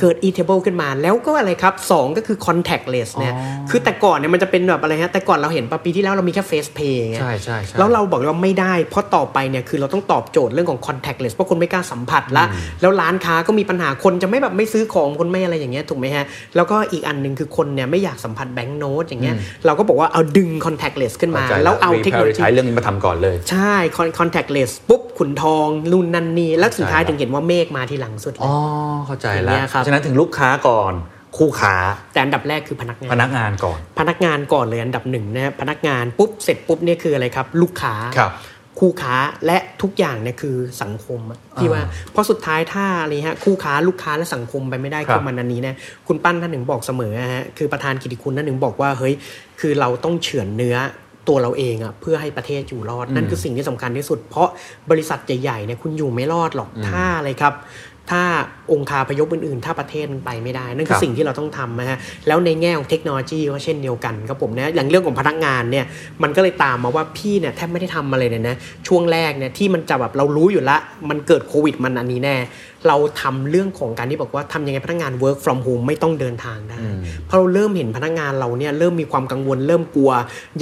เกิด e-table ขึ้นมาแล้วก็อะไรครับสองก็คือ contactless เนี่ยคือแต่ก่อนเนี่ยมันจะเป็นแบบอะไรฮะแต่ก่อนเราเห็นปะปีที่แล้วเรามีแค่ face pay ไงใช่ใช่ใช่แล้วเราบอกว่าไม่ได้ เพราะต่อไปเนี่ยคือเราต้องตอบโจทย์เรื่องของ contactless เพราะคนไม่กล้าสัมผัสละแล้วร้านค้าก็มีปัญหาคนจะไม่แบบไม่ซื้อของคนไม่อะไรอย่างเงี้ยถูกไหมฮะแล้วก็อีกอันหนึ่งคือคนเนี่ยไม่อยากสัมผัสแบงก์โน้ตอย่างเงี้ยเราก็บอกว่าเอาดึง contactless ขึ้นมาข้ใจแล้วเอาเทคโนโลยีใช้เรื่องนี้มาทำก่อนเลยใช่ con- contactless ปุ๊บขุนทองนู่นนั่นนี่แล้วสุดท้ายถึงเห็นว่าเมฆมาทีหลังสุดเลอ๋ยอเข้าใจอย่างแล้เงี้วยครับฉะนั้นถึงลูกค้าก่อน คู่ค้า แต่อันดับแรกคือพนักงาน พนักงานก่อน พนักงานก่อนเลยอันดับหนึ่งนะครับพนักงานปุ๊บเสร็จปุ๊บเนี่ยคืออะไรครับ ลูกค้าครับคู่ค้าและทุกอย่างเนี่ยคือสังคมอะที่ว่าเพราะสุดท้ายถ้าอะไรฮะคู่ค้าลูกค้าและสังคมไปไม่ได้ครับคือมันอันนี้เนี่ยคุณปั้นท่านหนึ่งบอกเสมออะฮะคือประธานกิติคุณท่านหนึ่งบอกว่าเฮ้ยคือเราต้องเฉือนเนื้อตัวเราเองอะเพื่อให้ประเทศอยู่รอดนั่นคือสิ่งที่สำคัญที่สุด เพราะบริษัทใหญ่ๆเนี่ยคุณอยู่ไม่รอดหรอกถ้าอะไรครับ ถ้าองค์คาพยพอื่น ๆ ถ้าประเทศมันไปไม่ได้ นั่นคืคอรับสิ่งที่เราต้องทำนะฮะแล้วในแง่ของเทคโนโลยีก็เช่นเดียวกันครับผมนะอย่างเรื่องของพนักงานเนี่ยมันก็เลยตามมาว่าพี่เนี่ยแทบไม่ได้ทำอะไรเลยนะช่วงแรกเนี่ยที่มันจะแบบเรารู้อยู่ละมันเกิดโควิดมันอันนี้แน่ เราทำเรื่องของการที่บอกว่าทำยังไงพนักงาน work from home ไม่ต้องเดินทางได้ เพราะเราเริ่มเห็นพนักงานเราเนี่ยเริ่มมีความกังวล เริ่มกลัว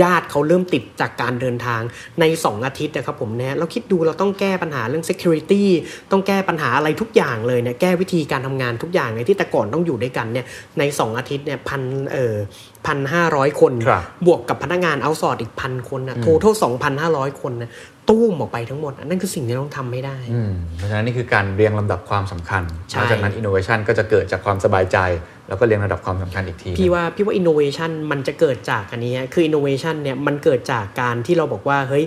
ญาติเขาเริ่มติดจากการเดินทางใน 2 อาทิตย์นะครับผมเนี่ยเราคิดดูเราต้องแก้ปัญหาเรื่อง security ต้องแก้ปัญหาอะไรทุกอย่างเลยเนี่ยแก้วิธีการทำงานทุกอย่างเลยที่แต่ก่อนต้องอยู่ด้วยกันเนี่ยใน 2 อาทิตย์เนี่ยพันเอ่อพันห้าร้อยคนครับบวกกับพนักงานเอาซอร์อีกพันคนนะโททั้สองพันห้าร้อยคนนะ ตู้มออกไปทั้งหมดอะนั่นคือสิ่งที่เราต้องทำให้ได้อืมเพราะฉะนั้นนี่คือการเรียงลำดับความสำคัญใช่หลังจากนั้น innovation ก็จะเกิดจากความสบายใจ แล้วก็เรียงลำดับความสำคัญอีกที พี่ว่าพี่ว่า innovation มันจะเกิดจากอันนี้ฮะคือ innovation เนี่ยมันเกิดจากการที่เราบอกว่าเฮ้ย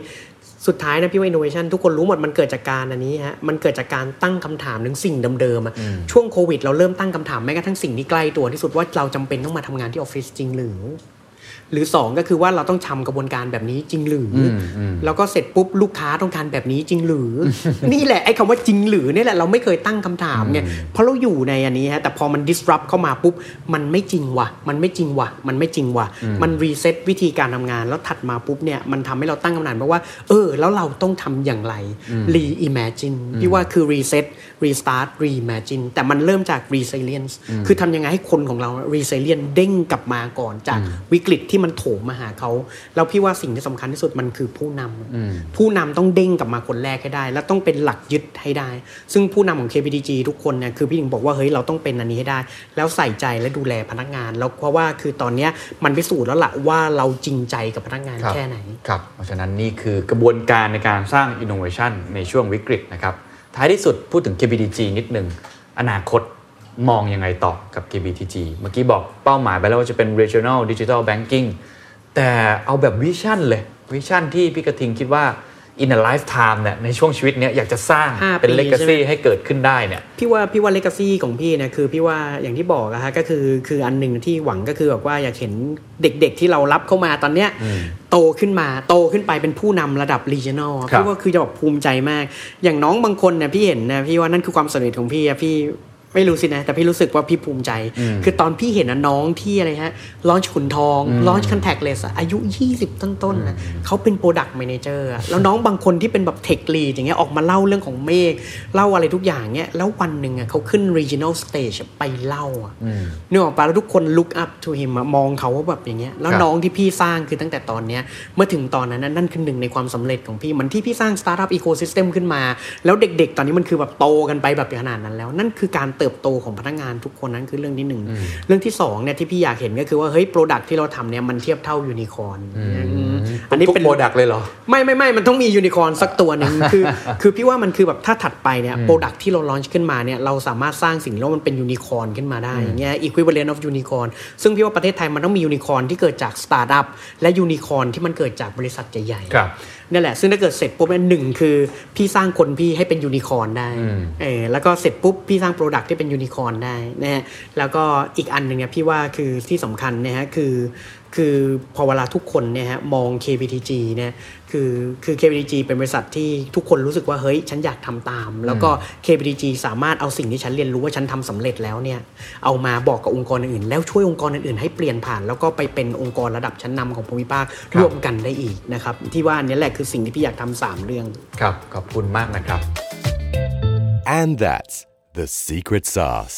สุดท้ายนะพี่ว่า innovation ทุกคนรู้หมดมันเกิดจากการอันนี้ฮะมันเกิดจากการตั้งคำถามถึงสิ่งเดิมๆอะช่วงโควิด เราเริ่มตั้งคำถามแม้กระทั่งสิ่งที่ใกล้ตัวที่สุดว่าเราจำเป็นต้องมาทำงานที่ออฟฟิศจริงหรือ หรือสองก็คือว่าเราต้องทำกระบวนการแบบนี้จริงหรืออมอืมแล้วก็เสร็จปุ๊บลูกค้าต้องการแบบนี้จริงหรือ นี่แหละไอ้คำว่าจริงหรือเนี่ยแหละเราไม่เคยตั้งคำถามไงเพราะเราอยู่ในอันนี้ฮะแต่พอมัน disrupt เข้ามาปุ๊บมันไม่จริงว่ะ มันไม่จริงว่ะ มันไม่จริงว่ะ มัน reset วิธีการทำงานแล้วถัดมาปุ๊บเนี่ยมันทำให้เราตั้งคำถามว่า เออ แล้วเราต้องทำอย่างไร reimagine พี่ว่าคือ reset restart reimagine แต่มันเริ่มจาก resilience คือทำยังไงให้คนของเรา resilient เด้งกลับมาก่อนจากวิกฤตที่มันโถมมาหาเขาแล้วพี่ว่าสิ่งที่สำคัญที่สุดมันคือผู้นำผู้นำต้องเด้งกลับมาคนแรกให้ได้ แล้วต้องเป็นหลักยึดให้ได้ ซึ่งผู้นำของ KPDG ทุกคนเนี่ยคือพี่ถึงบอกว่าเฮ้ยเราต้องเป็นอันนี้ให้ได้ แล้วใส่ใจและดูแลพนักงาน แล้วเพราะว่าคือตอนเนี้ยมันพิสูจน์แล้วล่ะว่าเราจริงใจกับพนักงานครับแค่ไหนครับเพราะฉะนั้นนี่คือกระบวนการในการสร้าง innovation ในช่วงวิกฤตนะครับท้ายที่สุดพูดถึง KBDG นิดหนึ่งอนาคต มองยังไงต่อกับ KBTG เมื่อกี้บอกเป้าหมายไปแล้วว่าจะเป็น regional digital banking แต่เอาแบบวิชั่นเลยวิชั่นที่พี่กระทิงคิดว่า in a lifetime เนี่ยในช่วงชีวิตเนี้ยอยากจะสร้างห้าเป็นปี legacy ใช่ไหมให้เกิดขึ้นได้เนี่ยพี่ว่าพี่ว่าเลกาซีของพี่เนี่ยคือพี่ว่าอย่างที่บอกอะฮะก็คือคืออันหนึ่งที่หวังก็คือแบบว่าอยากเห็นเด็กๆที่เรารับเข้ามาตอนเนี้ยโตขึ้นมาโตขึ้นไปเป็นผู้นำระดับ regional อะครับพี่ว่าคือจะแบบภูมิใจมาก อย่างน้องบางคนเนี่ยพี่เห็นนะพี่ว่านั่นคือความสำเร็จของพี่อะพี่ ไม่รู้สินะ แต่พี่รู้สึกว่าพี่ภูมิใจ คือตอนพี่เห็นนะน้องที่อะไรฮะ launch ขุนทอง launch contactless อายุ 20 ต้นๆนะเขาเป็น product manager แล้วน้องบางคนที่เป็นแบบ tech lead อย่างเงี้ยออกมาเล่าเรื่องของ MAKE เล่าอะไรทุกอย่างเงี้ยแล้ววันหนึ่งอะเขาขึ้น regional stage ไปเล่าอะนึกออกปะแล้วทุกคน look up to him อะมองเขาว่าแบบอย่างเงี้ยแล้วครับน้องที่พี่สร้างคือตั้งแต่ตอนเนี้ยเมื่อถึงตอนนั้นนะนั่นคือหนึ่งในความสำเร็จของพี่เหมันที่พี่สร้าง startup ecosystem ขึ้นมา แล้วเด็ก ๆ ตอนนี้มันคือแบบโตกันไปแบบขนาดนั้นแล้ว นั่นคือการเติบโตของพนักงานทุกคนนั้นคือเรื่องที่หนึ่งเรื่องที่สองเนี่ยที่พี่อยากเห็นก็คือว่าเฮ้ย product ที่เราทำเนี่ยมันเทียบเท่ายูนิคอร์นอันนี้ทุกเป็น product เลยเหรอ ไม่ไม่ไม่มันต้องมียูนิคอร์นสักตัวหนึ่งคือ คือพี่ว่ามันคือแบบถ้าถัดไปเนี่ย product ที่เรา launch ขึ้นมาเนี่ยเราสามารถสร้างสิ่งที่เรียกว่ามันเป็นยูนิคอร์นขึ้นมาได้อย่างเงี้ย equivalent of unicorn ซึ่งพี่ว่าประเทศไทยมันต้องมียูนิคอร์นที่เกิดจากสตาร์ทอัพและยูนิคอร์นที่มันเกิดจากบริษัทใหญ่ๆครับ นั่นแหละ ซึ่งถ้าเกิดเสร็จปุ๊บเนี่ยหนึ่งคือพี่สร้างคนพี่ให้เป็นยูนิคอร์นได้เออแล้วก็เสร็จปุ๊บพี่สร้างโปรดักที่เป็นยูนิคอร์นได้นะฮะแล้วก็อีกอันหนึ่งเนี่ยพี่ว่าคือที่สำคัญนะฮะคือคือพอเวลาทุกคนเนี่ยฮะมอง KPTG เนี่ย คือคือ KPTG เป็นบริษัทที่ทุกคนรู้สึกว่าเฮ้ยฉันอยากทำตาม แล้วก็ KPTG สามารถเอาสิ่งที่ฉันเรียนรู้ว่าฉันทำสำเร็จแล้วเนี่ยเอามาบอกกับองค์กรอื่นๆแล้วช่วยองค์กรอื่นๆให้เปลี่ยนผ่าน แล้วก็ไปเป็นองค์กรระดับชั้นนำของภูมิภาคร่วมกันได้อีกนะครับที่ว่าอันนี้แหละคือสิ่งที่พี่อยากทำสามเรื่องครับขอบคุณมากนะครับ And that's the secret sauce.